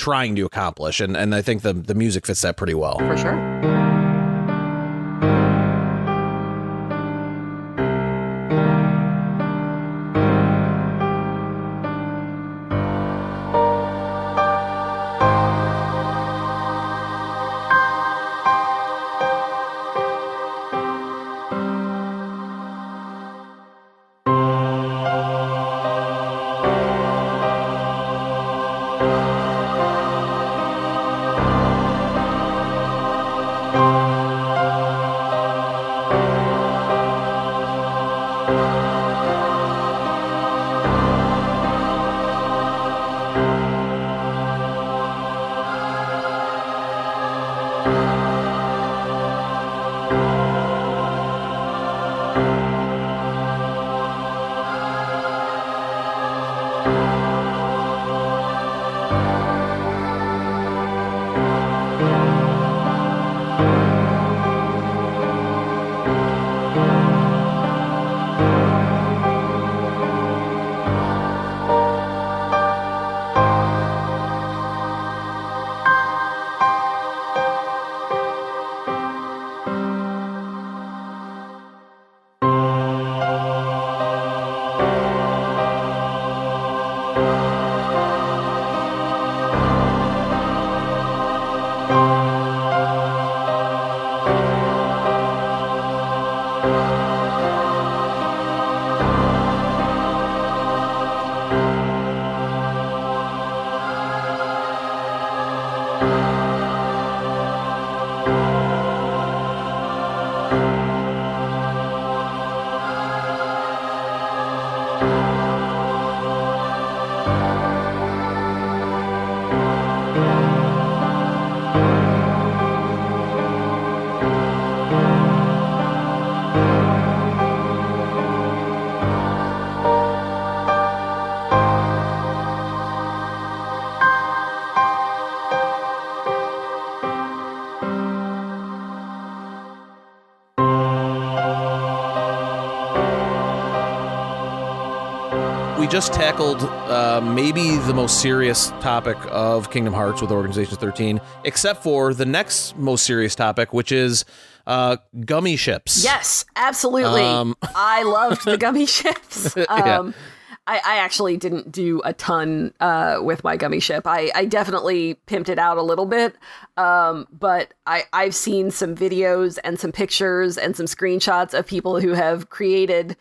trying to accomplish? And and I think the the music fits that pretty well. for sure just tackled uh, maybe the most serious topic of Kingdom Hearts with Organization 13, except for the next most serious topic, which is uh, Gummi ships. Yes, absolutely. Um, [laughs] I loved the Gummi ships. [laughs] Yeah. Um, I, I actually didn't do a ton uh, with my Gummi ship. I, I definitely pimped it out a little bit, um, but I, I've seen some videos and some pictures and some screenshots of people who have created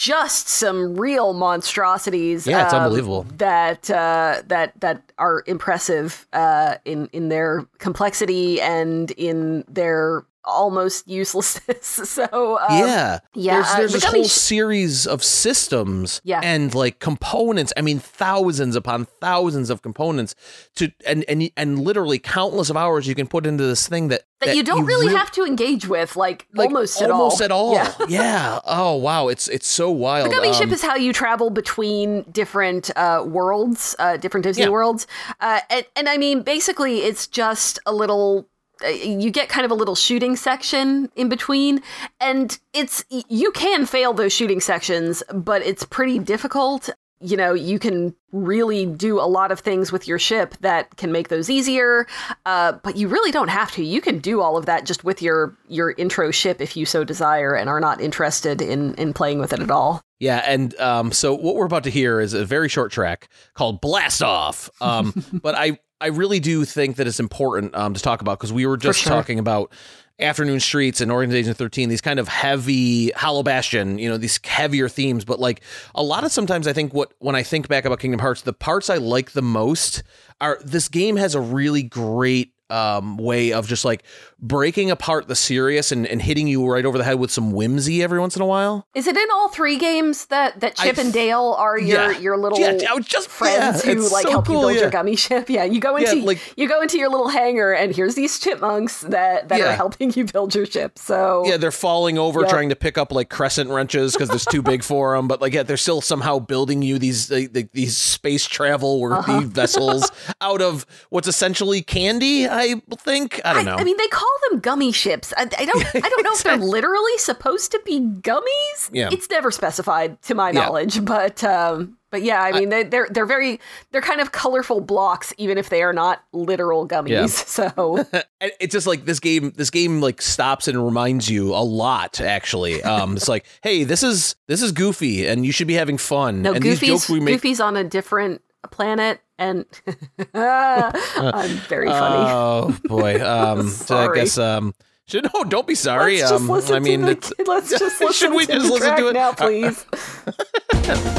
just some real monstrosities. Yeah, it's um, unbelievable. That uh, that that are impressive uh, in in their complexity and in their almost uselessness. [laughs] so um, yeah, yeah. There's, uh, there's the this whole sh- series of systems Yeah. and like components. I mean, thousands upon thousands of components to and and and literally countless of hours you can put into this thing that that, you don't really real- have to engage with, like, like, almost at all. almost at all. Yeah. [laughs] Yeah. Oh wow, it's it's so wild. The Gummi ship Um, is how you travel between different uh, worlds, uh, different Disney Yeah. worlds, uh, and, and I mean, basically, it's just a little. You get kind of a little shooting section in between, and it's you can fail those shooting sections, but it's pretty difficult. You know, you can really do a lot of things with your ship that can make those easier, uh, but you really don't have to. You can do all of that just with your your intro ship if you so desire, and are not interested in in playing with it at all. Yeah, and um, so what we're about to hear is a very short track called "Blast Off." Um, [laughs] but I I really do think that it's important um, to talk about because we were just sure. talking about afternoon streets and organization 13 these kind of heavy hollow bastion you know these heavier themes but like a lot of sometimes i think what when i think back about kingdom hearts the parts i like the most are this game has a really great um, way of just like breaking apart the serious and, and hitting you right over the head with some whimsy every once in a while Is it in all three games that that I Chip and Dale are your yeah. your little Yeah, I just- friends yeah, who like so help you build your Gummi ship? Yeah, you go into like- you go into your little hangar and here's these chipmunks that that are helping you build your ship. So Yeah, they're falling over trying to pick up like crescent wrenches because it's too big for them. But like, yeah, they're still somehow building you these like, these space travel worthy Uh-huh. vessels out of what's essentially candy. I think I don't know. I mean, they call them Gummi ships. I, I don't. [laughs] I don't know if they're literally supposed to be gummies. Yeah. it's never specified to my Yeah. knowledge, but um, but yeah, I mean, they, they're they're very they're kind of colorful blocks, even if they are not literal gummies. Yeah. [laughs] So [laughs] it's just like this game. This game like stops and reminds you a lot. Actually, um, it's like, hey, this is this is Goofy, and you should be having fun. no, and these Goofy's jokes we make. Goofy's on a different planet, and [laughs] I'm very funny. Oh [laughs] boy. [laughs] Um, so I guess um, should no, don't be sorry. Let's just um, listen I mean, to the, let's just listen should we to just the listen track to it now, Uh, please.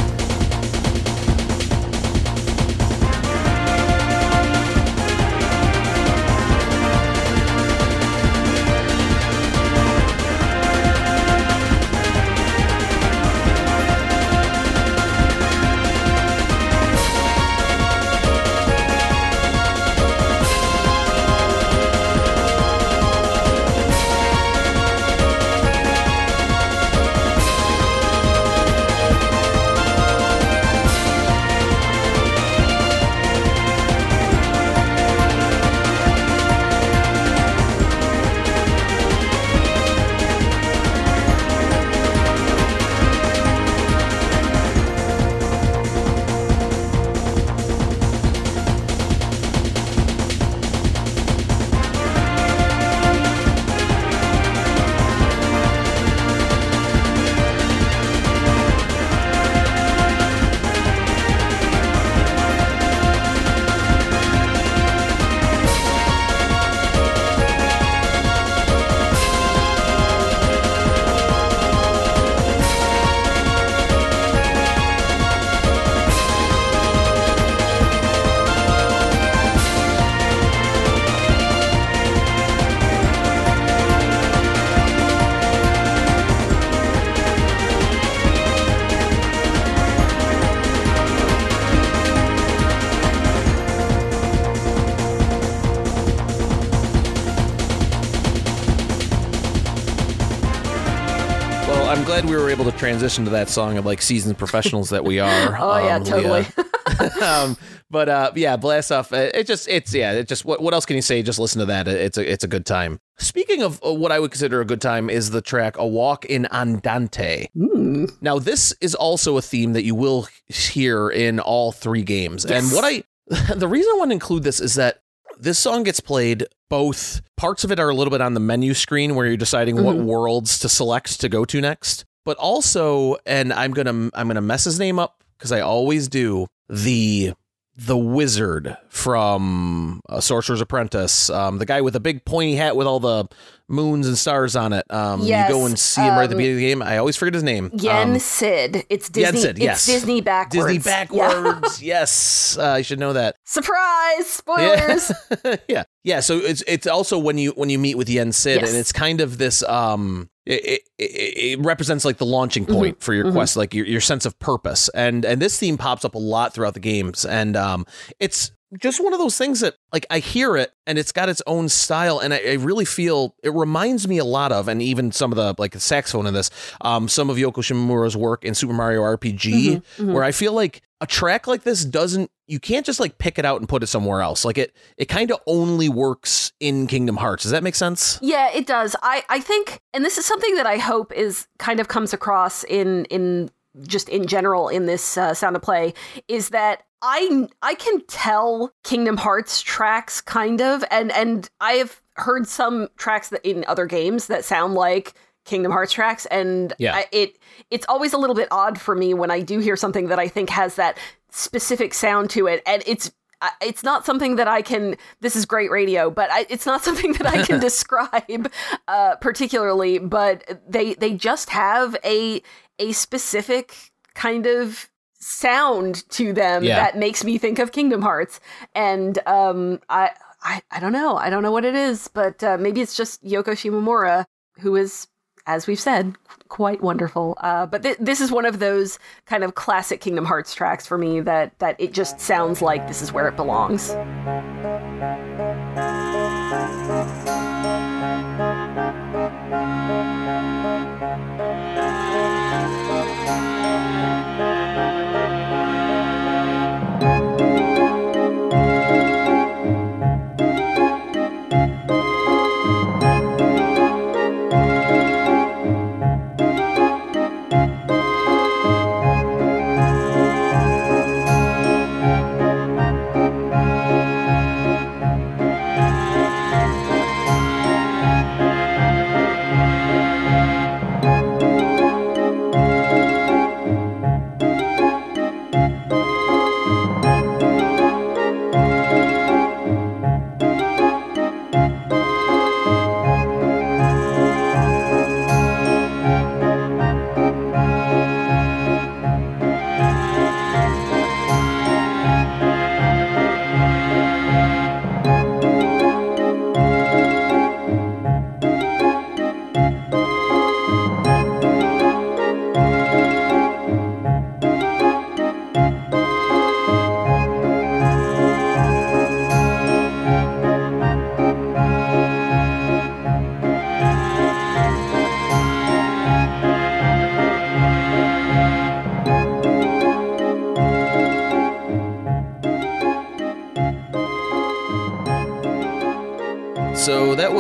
We were able to transition to that song of like seasoned professionals that we are. [laughs] Oh yeah, um, totally. Leah. [laughs] um, but uh, yeah, blast off. uh, It just, it's yeah, it just. What, what else can you say? Just listen to that. It's a, it's a good time. Speaking of uh, what I would consider a good time is the track "A Walk in Andante." Hmm. Now, this is also a theme that you will hear in all three games. And what I, [laughs] the reason I want to include this is that this song gets played both parts of it are a little bit on the menu screen where you're deciding what Mhm. worlds to select to go to next, but also, and I'm gonna I'm gonna mess his name up because I always do the the wizard from uh, Sorcerer's Apprentice, um, the guy with the big pointy hat with all the moons and stars on it. Um, Yes, you go and see him right at the um, beginning of the game. I always forget his name. Yen Um, Sid. It's Disney. Yen Sid, yes. It's Disney backwards. Disney Yeah. backwards. [laughs] yes, uh, you should know that. Surprise! Spoilers. [laughs] yeah, yeah. So it's it's also when you when you meet with Yen Sid, Yes. and it's kind of this. Um, it, it, it represents like the launching point for your mhm. quest, like your your sense of purpose, and and this theme pops up a lot throughout the games, and um, it's just one of those things that like I hear it and it's got its own style and I, I really feel it reminds me a lot of and even some of the like the saxophone in this um some of Yoko Shimomura's work in Super Mario RPG Mhm, where I feel like a track like this doesn't you can't just like pick it out and put it somewhere else. Like it it kind of only works in Kingdom Hearts. Does that make sense? Yeah, it does. I, I think, and this is something that I hope is kind of comes across in in just in general in this uh, sound of play is that I I can tell Kingdom Hearts tracks kind of, and and I have heard some tracks that in other games that sound like Kingdom Hearts tracks, and Yeah. I, it it's always a little bit odd for me when I do hear something that I think has that specific sound to it, and it's it's not something that I can. This is great radio, but I, it's not [laughs] something that I can [laughs] describe uh, particularly. But they they just have a a specific kind of sound to them Yeah. that makes me think of Kingdom Hearts, and um, I. I, I don't know. I don't know what it is, but uh, maybe it's just Yoko Shimomura, who is, as we've said, quite wonderful. Uh, but th- this is one of those kind of classic Kingdom Hearts tracks for me that that it just sounds like this is where it belongs.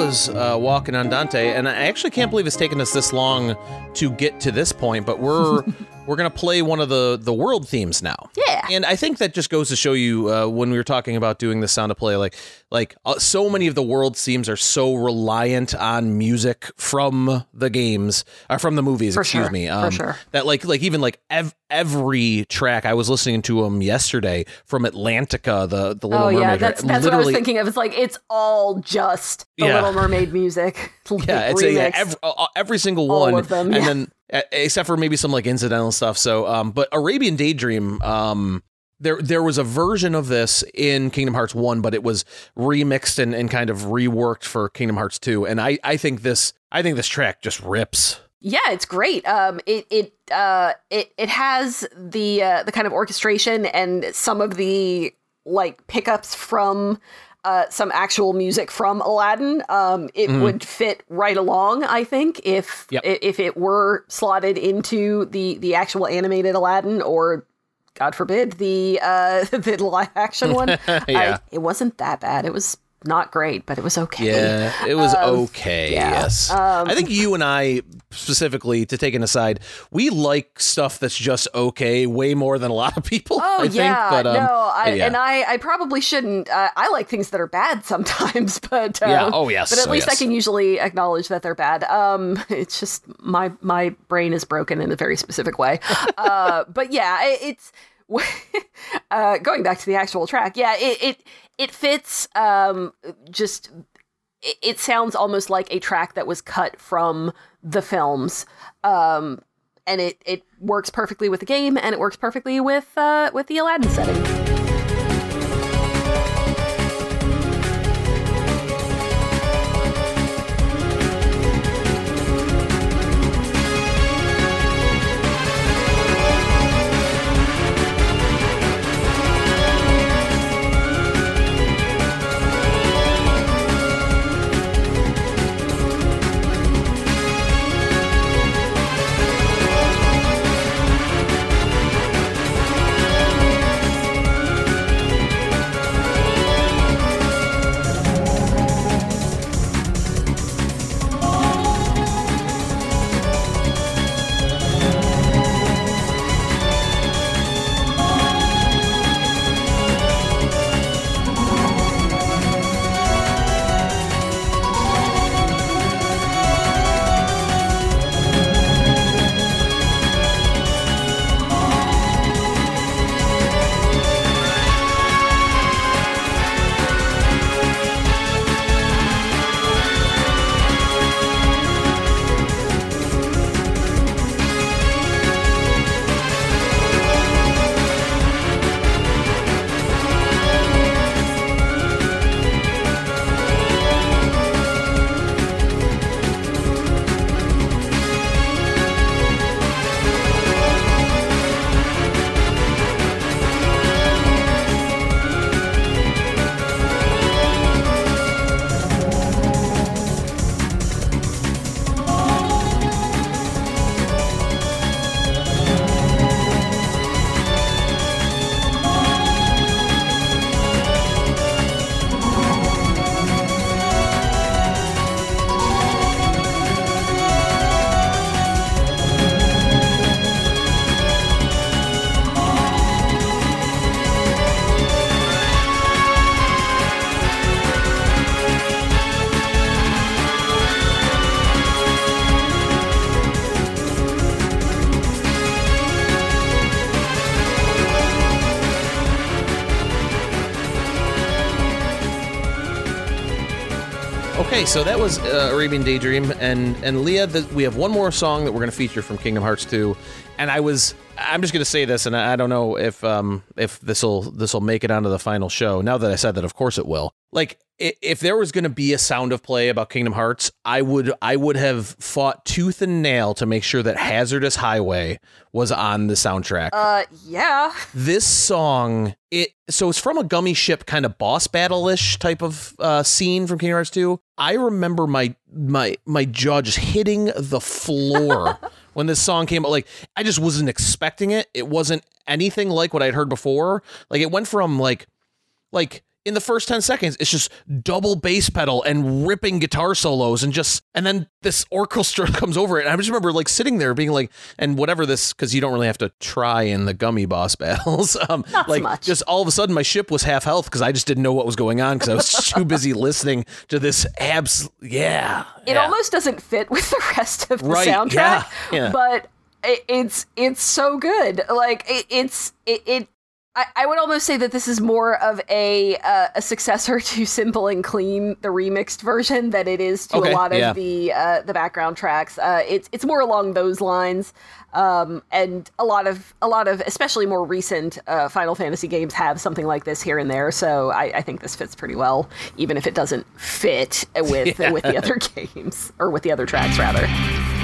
Was uh, Walk in Andante, and I actually can't believe it's taken us this long to get to this point. But we're [laughs] we're gonna play one of the the world themes now. Yeah. and I think that just goes to show you uh, when we were talking about doing the sound of play, like like uh, so many of the world themes are so reliant on music from the games or from the movies. For excuse sure, me. for sure. That like like even like ev- every track I was listening to them yesterday from Atlantica, the the Little Oh Mermaid. yeah, that's that's what I was thinking of. It's like it's all just the Yeah. Little Mermaid music. like, [laughs] Yeah, it's a, yeah, every, uh, every single All one, of them, and yeah. then uh, except for maybe some like incidental stuff. So, um, but Arabian Daydream, um, there there was a version of this in Kingdom Hearts One, but it was remixed and, and kind of reworked for Kingdom Hearts Two, and I I think this I think this track just rips. Yeah, it's great. Um, it it uh it it has the uh, the kind of orchestration and some of the like pickups from uh some actual music from Aladdin. Um, it Mhm. would fit right along, I think, if Yep. if it were slotted into the the actual animated Aladdin or. God forbid the uh, [laughs] the live action one. [laughs] Yeah. I, it wasn't that bad. It was not great, but it was okay. Yeah, it was Um, okay. yeah. Yes, Um, I think you and I specifically, to take an aside, we like stuff that's just okay way more than a lot of people. Oh I think, yeah, but, um, no, I, yeah. and I, I probably shouldn't. Uh, I like things that are bad [laughs] sometimes, but uh, Yeah, oh, yes, but at oh, least yes. I can usually acknowledge that they're bad. Um, it's just my my brain is broken in a very specific way. [laughs] uh, but yeah, it, it's [laughs] uh, going back to the actual track. Yeah, it it it fits um just it, sounds almost like a track that was cut from the films. Um, and it, it works perfectly with the game and it works perfectly with uh, with the Aladdin setting. Okay, so that was uh, Arabian Daydream, and and Leah, the, we have one more song that we're going to feature from Kingdom Hearts 2, and I was I'm just going to say this, and I, don't know if um if this will this will make it onto the final show. Now that I said that, of course it will. Like if there was going to be a sound of play about Kingdom Hearts, I would I would have fought tooth and nail to make sure that Hazardous Highway was on the soundtrack. Uh, yeah. This song, it so it's from a Gummi ship kind of boss battle ish type of uh, scene from Kingdom Hearts 2. I remember my my my jaw just hitting the floor [laughs] when this song came out. Like I just wasn't expecting it. It wasn't anything like what I'd heard before. Like it went from like like in the first 10 seconds it's just double bass pedal and ripping guitar solos and just and then this orchestra [laughs] comes over it and i just remember like sitting there being like and whatever this because you don't really have to try in the Gummi boss [laughs] battles um Not so like much. just all of a sudden my ship was half health because i just didn't know what was going on because i was too busy [laughs] listening to this abs yeah It yeah. almost doesn't fit with the rest of the Right, soundtrack, yeah, yeah. but it's it's so good. Like it, it's it. it I, I would almost say that this is more of a uh, a successor [laughs] to Simple and Clean, the remixed version, than it is to Okay, a lot of yeah. the uh, the background tracks. Uh, it's it's more along those lines, um, and a lot of a lot of especially more recent uh, Final Fantasy games have something like this here and there. So I, I think this fits pretty well, even if it doesn't fit with [laughs] with the other [laughs] games or with the other tracks rather.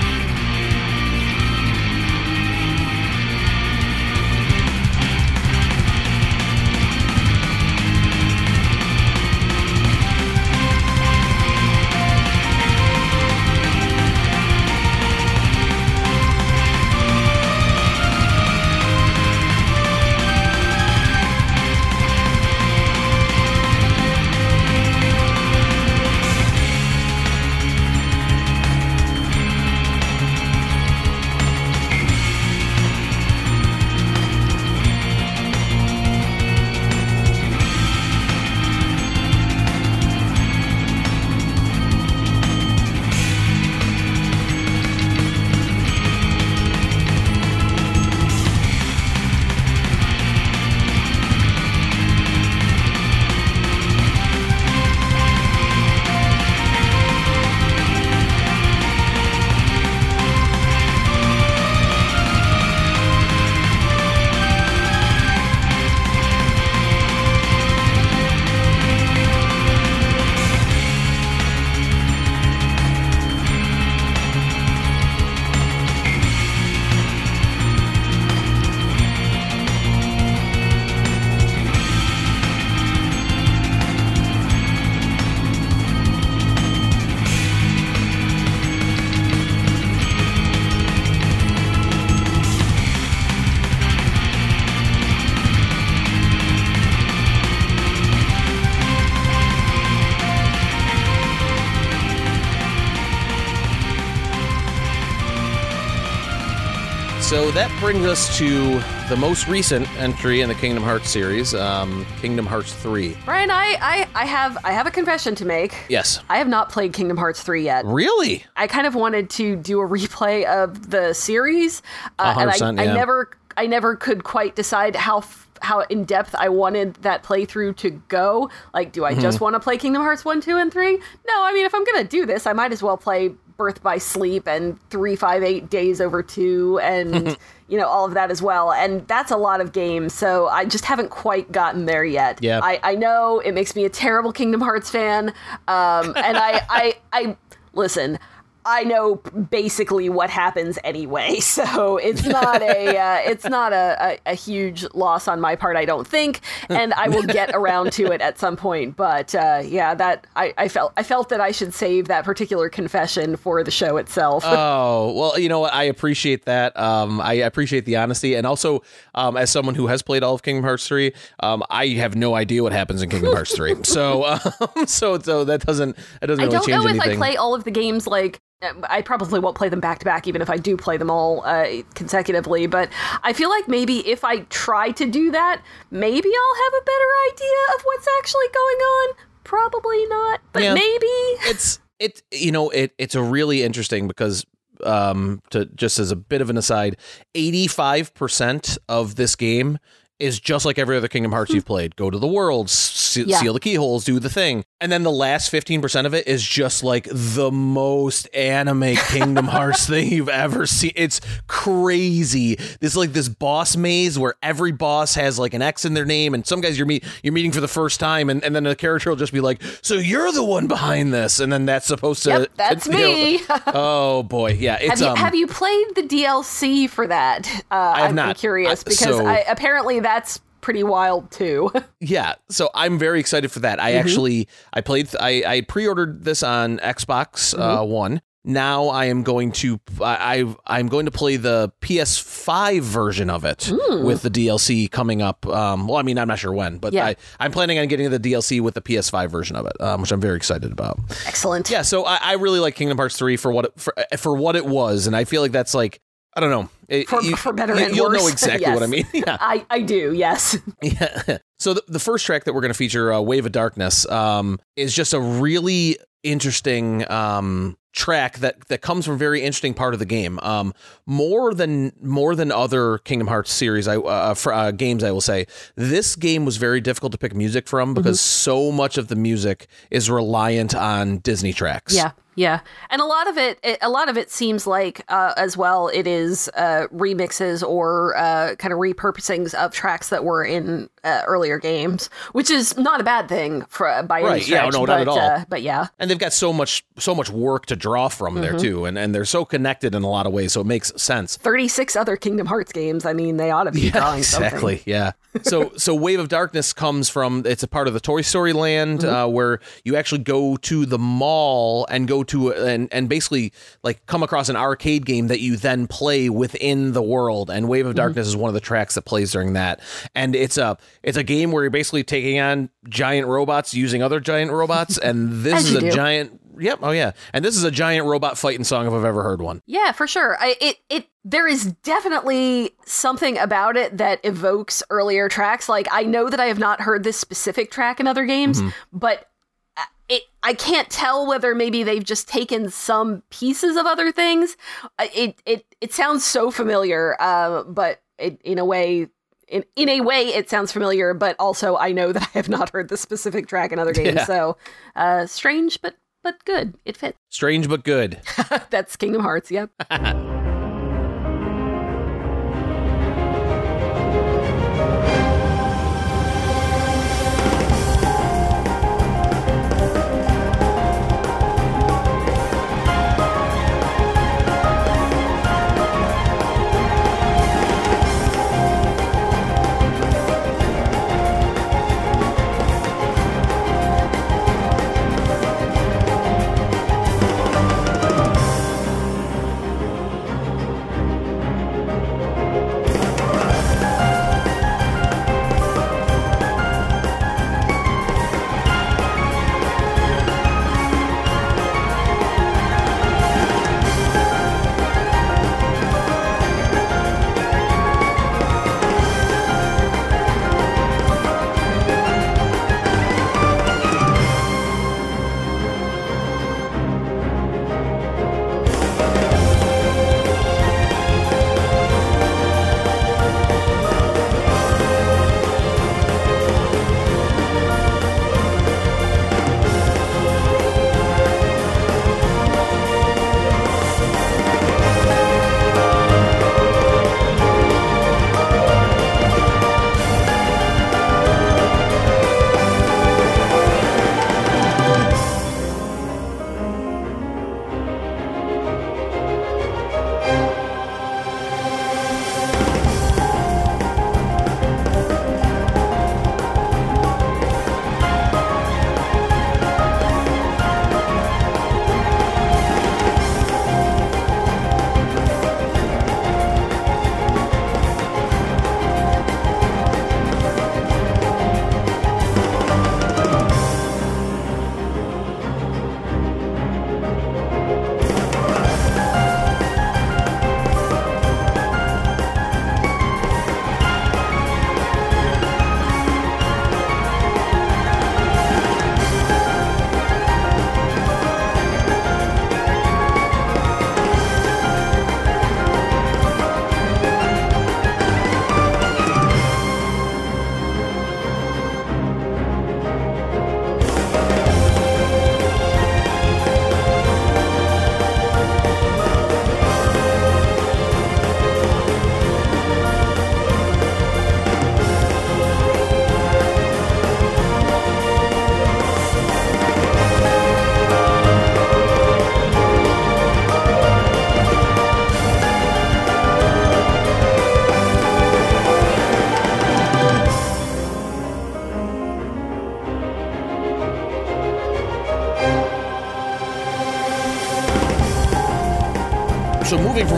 That brings us to the most recent entry in the Kingdom Hearts series, um, Kingdom Hearts 3. Brian, I, I, I have I have a confession to make. Yes. I have not played Kingdom Hearts 3 yet. Really? I kind of wanted to do a replay of the series, uh, and I, 100%, I yeah. never I never could quite decide how f- how in depth I wanted that playthrough to go. Like, do I Mm-hmm. just want to play Kingdom Hearts 1, 2, and 3? No, I mean, if I'm going to do this, I might as well play Birth by Sleep and 358 Days Over 2 and, [laughs] you know, all of that as well. And that's a lot of games, so I just haven't quite gotten there yet. Yeah. I, I know it makes me a terrible Kingdom Hearts fan. Um, and I, I, I, listen, I know basically what happens anyway, [laughs] so it's not a [laughs] uh, it's not a, a, a huge loss on my part, I don't think, and I will get around to it at some point. But uh, yeah, that I, I felt I felt that I should save that particular confession for the show itself. [laughs] Oh well, you know what? I appreciate that. Um, I appreciate the honesty, and also, um, as someone who has played all of Kingdom Hearts three, um, I have no idea what happens in Kingdom Hearts three. So, um, so so that doesn't that doesn't Really I don't know if anything. I play all of the games like. Uh, I probably won't play them back to back, even if I do play them all uh, consecutively. But I feel like maybe if I try to do that, maybe I'll have a better idea of what's actually going on. Probably not, but Yeah. maybe. it's it you know it it's a really interesting because um to just as a bit of an aside 85% of this game is just like every other Kingdom Hearts you've played. Go to the world, se- Yeah. seal the keyholes, do the thing. And then the last 15% of it is just like the most anime [laughs] Kingdom Hearts thing you've ever seen. It's crazy. This is like this boss maze where every boss has like an X in their name and some guys you're meet you're meeting for the first time and, and then the character will just be like, "So you're the one behind this." And then that's supposed to Yep, that's know- me. [laughs] oh boy. Yeah, have you um have you played the DLC for that? Uh, I have I'm not. curious because so- I, apparently that's pretty wild too. [laughs] Yeah, so I'm very excited for that. I Mm-hmm. actually I played I I pre-ordered this on Xbox uh, Mm-hmm. One. Now I am going to I I- I'm going to play the PS5 version of it with the DLC coming up. Um, well, I mean I'm not sure when, but Yeah. I I'm planning on getting the DLC with the PS5 version of it, um, which I'm very excited about. Excellent. Yeah, so I, I really like Kingdom Hearts three for what it, for for what it was, and I feel like that's like I don't know It- For- you- for better you, and You'll know [laughs] exactly what I mean. [laughs] Yeah. I, I do, yes. [laughs] Yeah. So the, the first track that we're going to feature, uh, "Wave of Darkness," um, is just a really interesting um, track that that comes from a very interesting part of the game. Um, more than more than other Kingdom Hearts series, I uh, for, uh, games, I will say this game was very difficult to pick music from because so much of the music is reliant on Disney tracks. Yeah, yeah, and a lot of it, it a lot of it seems like uh, as well. It is uh, remixes or uh, kind of repurposings of tracks that were in uh, earlier games, which is not a bad thing for by any Right, yeah, stretch. no, but, not at all. Uh, but yeah, and they've got so much so much work to draw from Mm-hmm. there too, and and they're so connected in a lot of ways, so it makes sense. thirty six other Kingdom Hearts games. I mean, they ought to be drawing something. exactly yeah so [laughs] so wave of darkness comes from it's a part of the toy story land Mm-hmm. uh, where you actually go to the mall and go to and and basically like come across an arcade game that you then play within the world and wave of Mm-hmm. darkness is one of the tracks that plays during that and it's a it's a game where you're basically taking on giant robots using other giant robots and this As is a do. giant Yep. Oh yeah. And this is a giant robot fighting song if I've ever heard one. Yeah, for sure. I, it it there is definitely something about it that evokes earlier tracks. Like I know that I have not heard this specific track in other games, but uh, it I can't tell whether maybe they've just taken some pieces of other things. Uh, It it it sounds so familiar, uh, but it, in a way. In, in a way, it sounds familiar, but also I know that I have not heard the specific track in other games. [laughs] Yeah. So, uh, strange, but but good. It fits. Strange but good. [laughs] That's Kingdom Hearts. Yep. [laughs]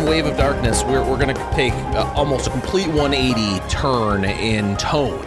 Wave of Darkness, we're, we're going to take uh, almost a complete 180 turn in tone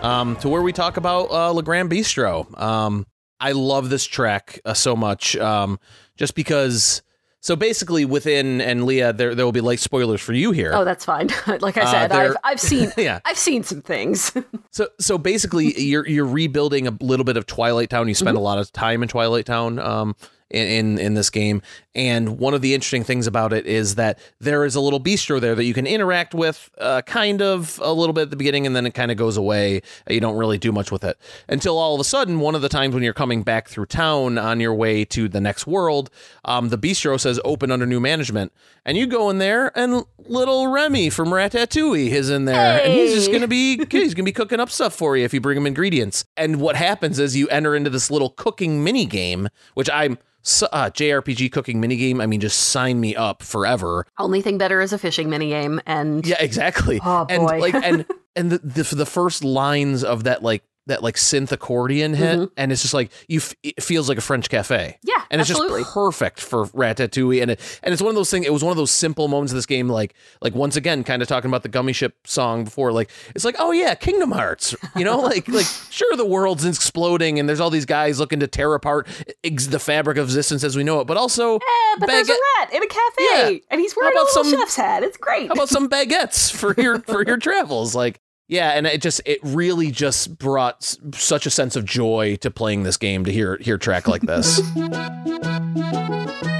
um, to where we talk about uh, Le Grand Bistro. Um, I love this track uh, so much um, just because. So basically, within and Leah, there there will be light spoilers for you here. Oh, that's fine. [laughs] like I said, Uh, I've I've [laughs] seen Yeah. I've seen some things. [laughs] So so basically, you're you're rebuilding a little bit of Twilight Town. You spend a lot of time in Twilight Town. Um, in, in in this game, and one of the interesting things about it is that there is a little bistro there that you can interact with, uh, kind of a little bit at the beginning, and then it kind of goes away. You don't really do much with it. Until all of a sudden, one of the times when you're coming back through town on your way to the next world, um, the bistro says open under new management, and you go in there, and little Remy from Ratatouille is in there, and he's just gonna be he's gonna be cooking up stuff for you if you bring him ingredients. And what happens is you enter into this little cooking mini game, which I'm uh, JRPG cooking mini game. I mean, just sign me up forever. Only thing better is a fishing minigame, and Yeah, exactly. Oh, and boy. like and [laughs] and the, the the first lines of that like that like synth accordion hit, and it's just like you. F- it feels like a French cafe. Yeah, and it's absolutely. just perfect for Ratatouille, and it and it's one of those things. It was one of those simple moments of this game, like like once again, kind of talking about the Gummi Ship song before. Like it's like, oh yeah, Kingdom Hearts. You know, [laughs] like like sure the world's exploding, and there's all these guys looking to tear apart ex- the fabric of existence as we know it, but also. Eh, but there's a rat in a cafe, Yeah. and he's wearing a little some- chef's hat. It's great. How about some [laughs] baguettes for your for your travels? Like, yeah, and it just it really just brought such a sense of joy to playing this game to hear hear track like this. [laughs]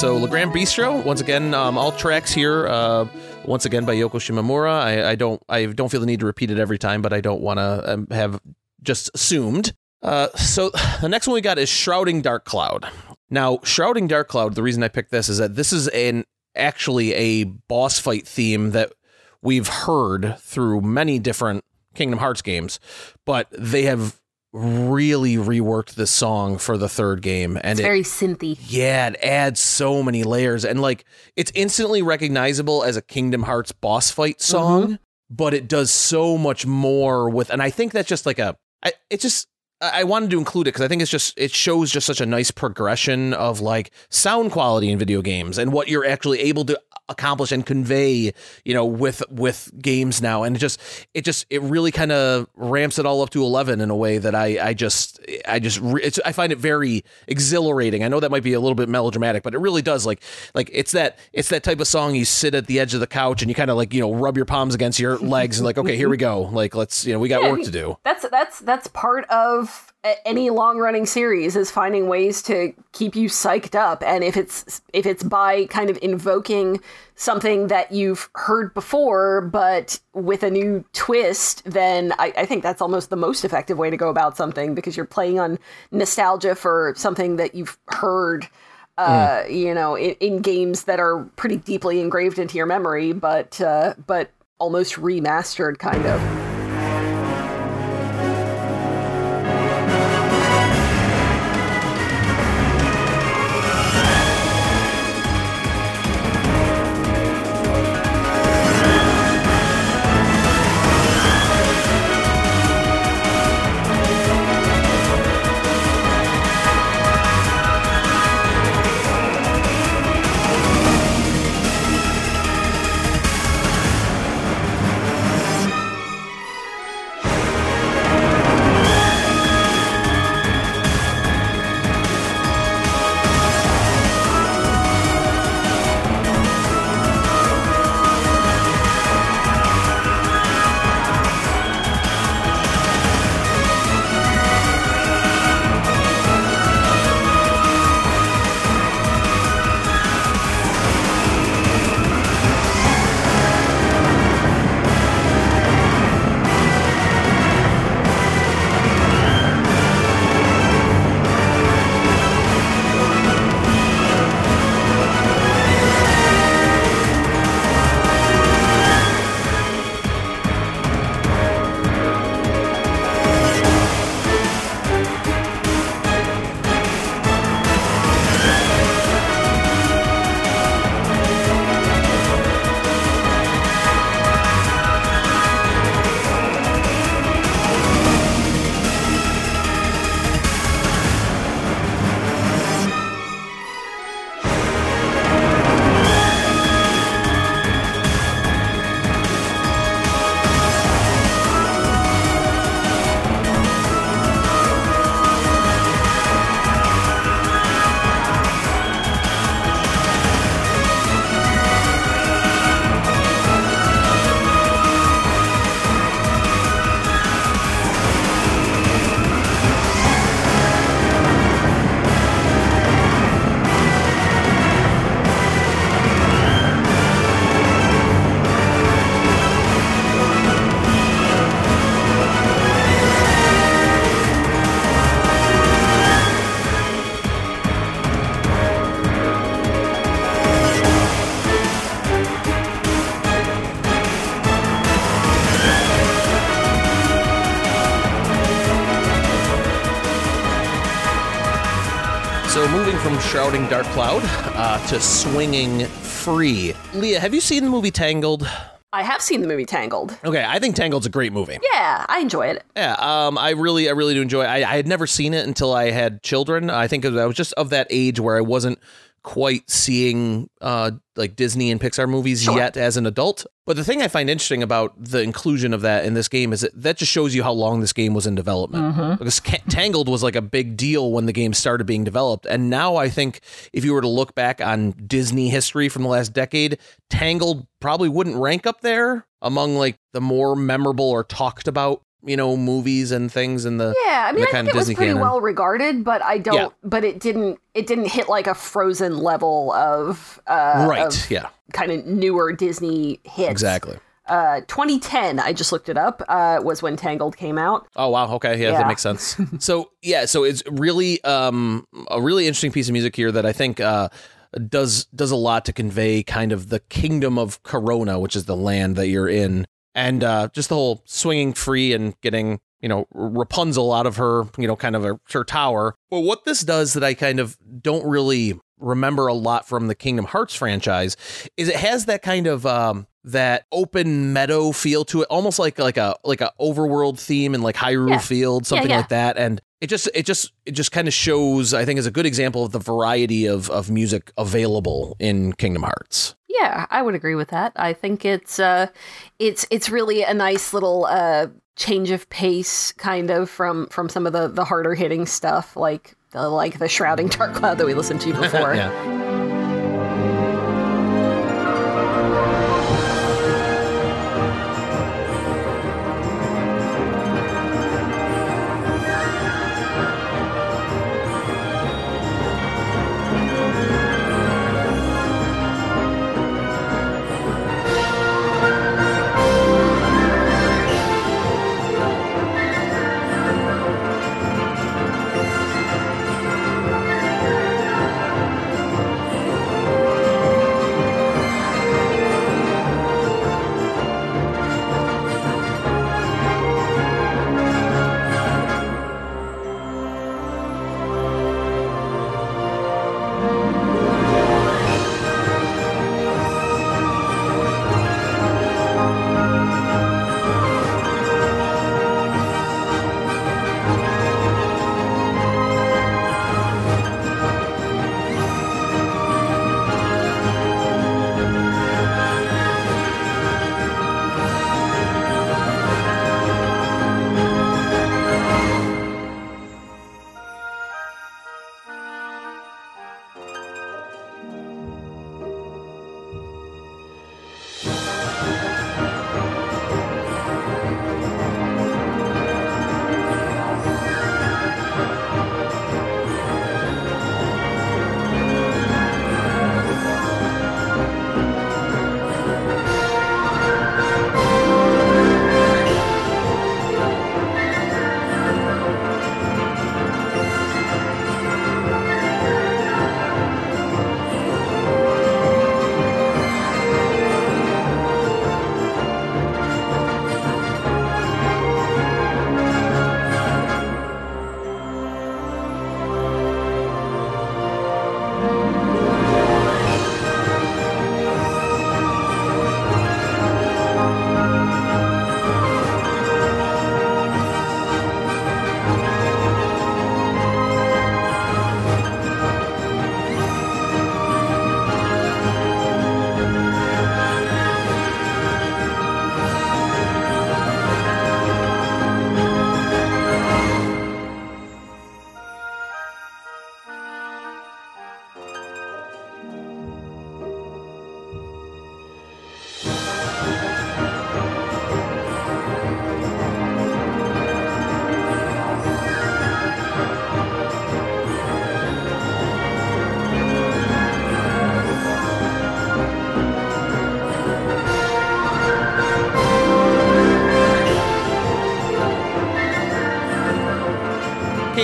so Le Grand Bistro, once again, um, all tracks here, uh, once again by Yoko Shimomura. I, I don't, I don't feel the need to repeat it every time, but I don't want to um, have just assumed. Uh, so the next one we got is Shrouding Dark Cloud. Now, Shrouding Dark Cloud. The reason I picked this is that this is an actually a boss fight theme that we've heard through many different Kingdom Hearts games, but they have really reworked the song for the third game, and it's it very synthy. yeah, it adds so many layers and like it's instantly recognizable as a Kingdom Hearts boss fight mm-hmm. song, but it does so much more with and I think that's just like a I it just I wanted to include it because I think it's just it shows just such a nice progression of like sound quality in video games and what you're actually able to accomplish and convey, you know, with with games now. And it just it just it really kind of ramps it all up to eleven in a way that I I just I just re- it's, I find it very exhilarating. I know that might be a little bit melodramatic, but it really does like like it's that it's that type of song you sit at the edge of the couch and you kind of like you know rub your palms against your legs and like okay here we go like let's you know we got Yeah, work to do. That's that's that's part of any long running series is finding ways to keep you psyched up and if it's if it's by kind of invoking something that you've heard before but with a new twist then I, I, think that's almost the most effective way to go about something because you're playing on nostalgia for something that you've heard uh, mm. you know in, in, games that are pretty deeply engraved into your memory but uh, but almost remastered kind of Shrouding Dark Cloud uh, to Swinging Free. Leah, have you seen the movie Tangled? I have seen the movie Tangled. Okay, I think Tangled's a great movie. Yeah, I enjoy it. Yeah, um, I really, I really do enjoy. It. I, I had never seen it until I had children. I think I was just of that age where I wasn't quite seeing uh, like Disney and Pixar movies sure. yet as an adult. But the thing I find interesting about the inclusion of that in this game is that that just shows you how long this game was in development. Mm-hmm. Because Tangled was like a big deal when the game started being developed, and now I think if you were to look back on Disney history from the last decade, Tangled probably wouldn't rank up there among like the more memorable or talked about you know movies and things in the yeah i mean i think it Disney was pretty canon. well regarded but i don't yeah. but it didn't it didn't hit like a frozen level of uh right of yeah kind of newer disney hits exactly uh 2010 i just looked it up uh was when tangled came out oh wow okay yeah, yeah. that makes sense [laughs] so yeah so it's really um a really interesting piece of music here that i think uh does does a lot to convey kind of the kingdom of Corona, which is the land that you're in, and uh, just the whole swinging free and getting you know Rapunzel out of her you know kind of a, her tower. Well, what this does that I kind of don't really remember a lot from the Kingdom Hearts franchise is it has that kind of um, that open meadow feel to it, almost like like a like a overworld theme and like Hyrule yeah. Field, something yeah, yeah. like that. And it just it just it just kind of shows, I think, is a good example of the variety of of music available in Kingdom Hearts. Yeah, I would agree with that. I think it's uh, it's it's really a nice little uh, change of pace, kind of from from some of the the harder hitting stuff, like the, like the shrouding dark cloud that we listened to [laughs] before. yeah.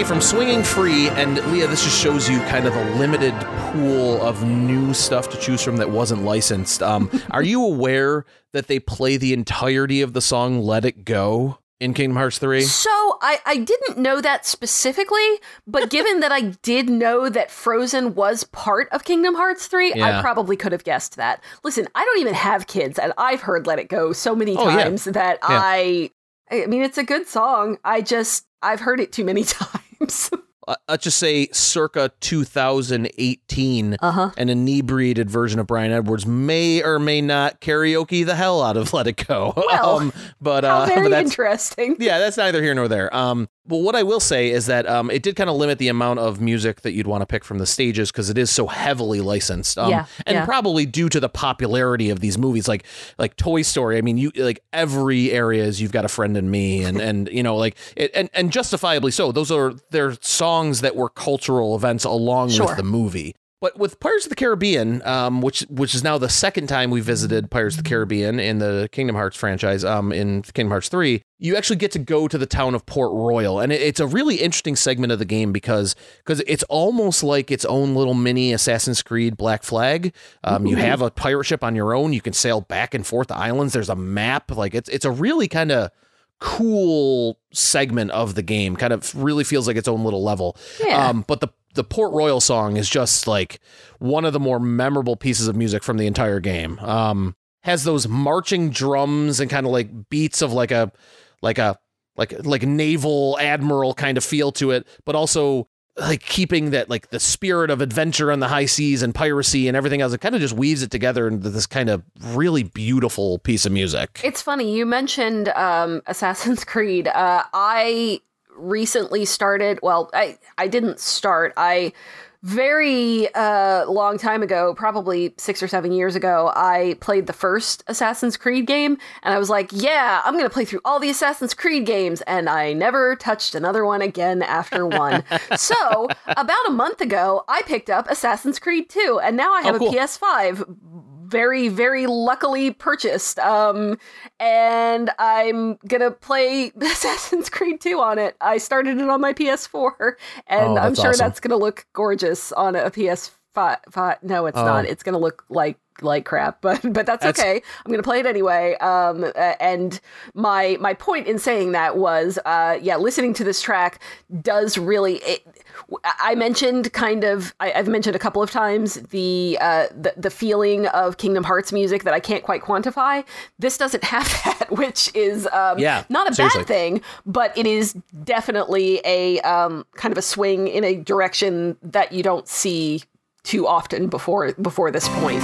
From Swinging Free, and Leah, this just shows you kind of the limited pool of new stuff to choose from that wasn't licensed. Um, [laughs] are you aware that they play the entirety of the song Let It Go in Kingdom Hearts 3? So I, I didn't know that specifically, but [laughs] given that I did know that Frozen was part of Kingdom Hearts 3, Yeah. I probably could have guessed that. Listen, I don't even have kids, and I've heard Let It Go so many Oh, yeah. times that Yeah. I I mean it's a good song. I just I've heard it too many [laughs] times. Uh, let's just say circa 2018. uh-huh. An inebriated version of Brian Edwards may or may not karaoke the hell out of "Let It Go." [laughs] Well, but How uh, [laughs] very but that's interesting. yeah, that's neither here nor there. Um, but what I will say is that um, it did kind of limit the amount of music that you'd want to pick from the stages because it is so heavily licensed. Um, Yeah, and yeah. probably due to the popularity of these movies, like like Toy Story. I mean, you like every area is you've got a friend in me, and and you know like it, and and justifiably so. Those are they're songs that were cultural events along Sure. with the movie. But with Pirates of the Caribbean, um, which which is now the second time we visited Pirates of the Caribbean in the Kingdom Hearts franchise, um, in Kingdom Hearts three, you actually get to go to the town of Port Royal, and it, it's a really interesting segment of the game because because it's almost like its own little mini Assassin's Creed Black Flag. Um, you have a pirate ship on your own. You can sail back and forth the islands. There's a map. Like it's it's a really kind of cool segment of the game. Kind of really feels like its own little level. Yeah. Um, but the the Port Royal song is just like one of the more memorable pieces of music from the entire game. Um, has those marching drums and kind of like beats of like a like a like like naval admiral kind of feel to it, but also like keeping that like the spirit of adventure on the high seas and piracy and everything else. It kind of just weaves it together into this kind of really beautiful piece of music. It's funny you mentioned um, Assassin's Creed. Uh, I recently started. Well, I I didn't start. I very uh, long time ago, probably six or seven years ago, I played the first Assassin's Creed game, and I was like, "Yeah, I'm gonna play through all the Assassin's Creed games," and I never touched another one again after one. [laughs] so about a month ago, I picked up Assassin's Creed 2, and now I have Oh, cool. a PS5 very very luckily purchased um and i'm gonna play [laughs] assassin's creed 2 on it i started it on my ps4 and Oh, i'm sure awesome. that's gonna look gorgeous on a ps5 no it's Oh. not it's gonna look like like crap [laughs] but but that's, That's- okay i'm gonna play it anyway um uh, and my my point in saying that was uh yeah listening to this track does really it, I mentioned kind of I, I've mentioned a couple of times the, uh, the the feeling of Kingdom Hearts music that I can't quite quantify. This doesn't [laughs] have that, which is um, Yeah, not a seriously. bad thing, but it is definitely a um, kind of a swing in a direction that you don't see too often before before this point.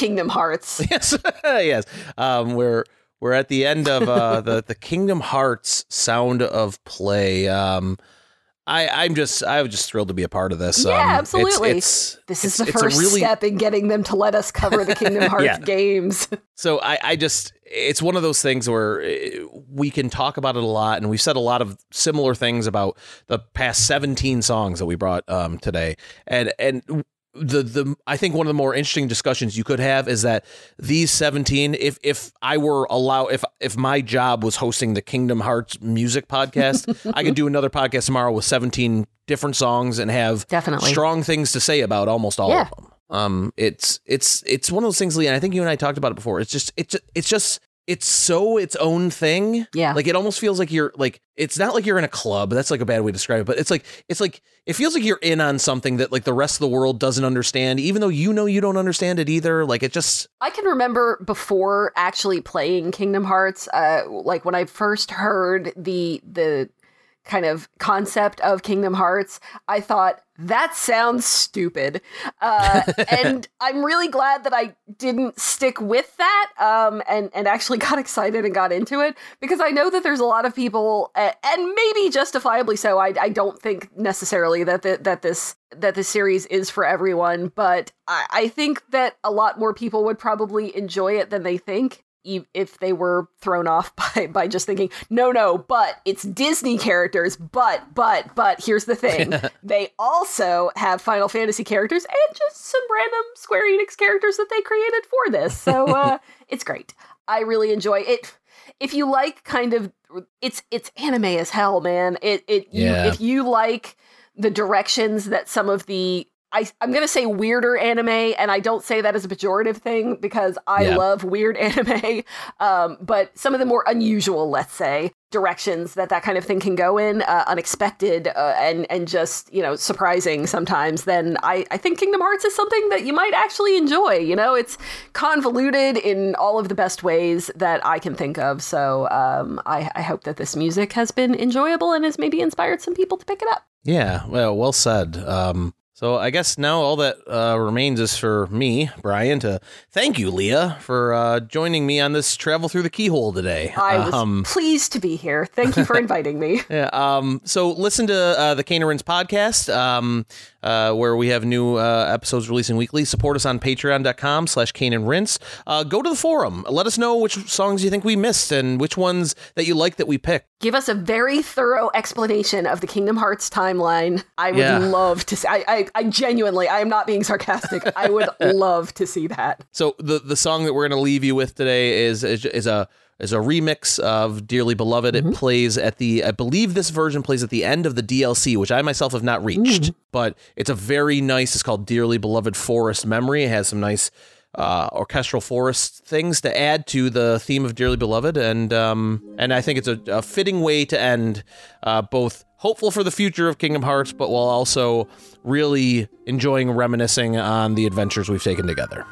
Kingdom Hearts. [laughs] yes, [laughs] yes. Um, we're we're at the end of uh, [laughs] the the Kingdom Hearts Sound of Play. Um, I I'm just I was just thrilled to be a part of this. Yeah, um, absolutely. It's, it's This is it's- the first really- step in getting them to let us cover the Kingdom Hearts Yeah. games. So I, I just, it's one of those things where eh, we can talk about it a lot, and we've said a lot of similar things about the past 17 songs that we brought um, today, and and the the I think one of the more interesting discussions you could have is that these 17, if if I were allow, if if my job was hosting the Kingdom Hearts music podcast, [laughs] I could do another podcast tomorrow with 17 different songs and have Definitely. strong things to say about almost all Yeah. of them. Um, it's it's it's one of those things, Lee, and I think you and I talked about it before. It's just it's it's just it's so its own thing. Yeah. Like it almost feels like you're like it's not like you're in a club. That's like a bad way to describe it, but it's like it's like it feels like you're in on something that like the rest of the world doesn't understand, even though you know you don't understand it either. Like it just I can remember before actually playing Kingdom Hearts, uh, like when I first heard the the kind of concept of Kingdom Hearts, I thought that sounds stupid, uh, [laughs] and I'm really glad that I didn't stick with that um, and and actually got [laughs] excited and got into it because I know that there's a lot of people, uh, and maybe justifiably so. I, I don't think necessarily that the, that this that the series is for everyone, but I, I think that a lot more people would probably enjoy it than they think if they were thrown off [laughs] by by just thinking, no, no, but it's Disney characters, but but but here's the thing, [laughs] they also have Final Fantasy characters and just some random Square Enix characters that they created for this, so [laughs] uh, it's great. I really enjoy it. If you like kind of it's it's anime as hell, man. It it you, if you like the directions that some of the I, I'm going to say weirder anime, and I don't say that as a pejorative thing because I Yeah. love weird [laughs] anime. Um, but some of the more unusual, let's say, directions that that kind of thing can go in, uh, unexpected uh, and and just you know surprising sometimes. Then I I think Kingdom Hearts is something that you might actually enjoy. You know, it's convoluted in all of the best ways that I can think of. So um, I, I hope that this music has been enjoyable and has maybe inspired some people to pick it up. Yeah, well, well said. Um, so I guess now all that uh, remains is for me, Brian, to thank you, Leah, for uh, joining me on this travel through the keyhole today. I was Um, pleased to be here. Thank you for [laughs] inviting me. yeah. Um, so listen to uh, the Rinse podcast, um, uh, where we have new uh, episodes releasing weekly. Support us on patreon.com slash Cane and Rinse. Uh, go to the forum. Let us know which songs you think we missed and which ones that you like that we picked. Give us a very thorough explanation of the Kingdom Hearts timeline. I would Yeah. love to see. I, I, I genuinely, I am not being sarcastic. I would [laughs] love to see that. So the the song that we're going to leave you with today is is, is a is a remix of Dearly Beloved. It plays at the I believe this version plays at the end of the DLC, which I myself have not reached, but it's a very nice. It's called Dearly Beloved Forest Memory. It has some nice uh, orchestral forest things to add to the theme of Dearly Beloved, and um, and I think it's a, a fitting way to end uh, both hopeful for the future of Kingdom Hearts, but while also really enjoying reminiscing on the adventures we've taken together.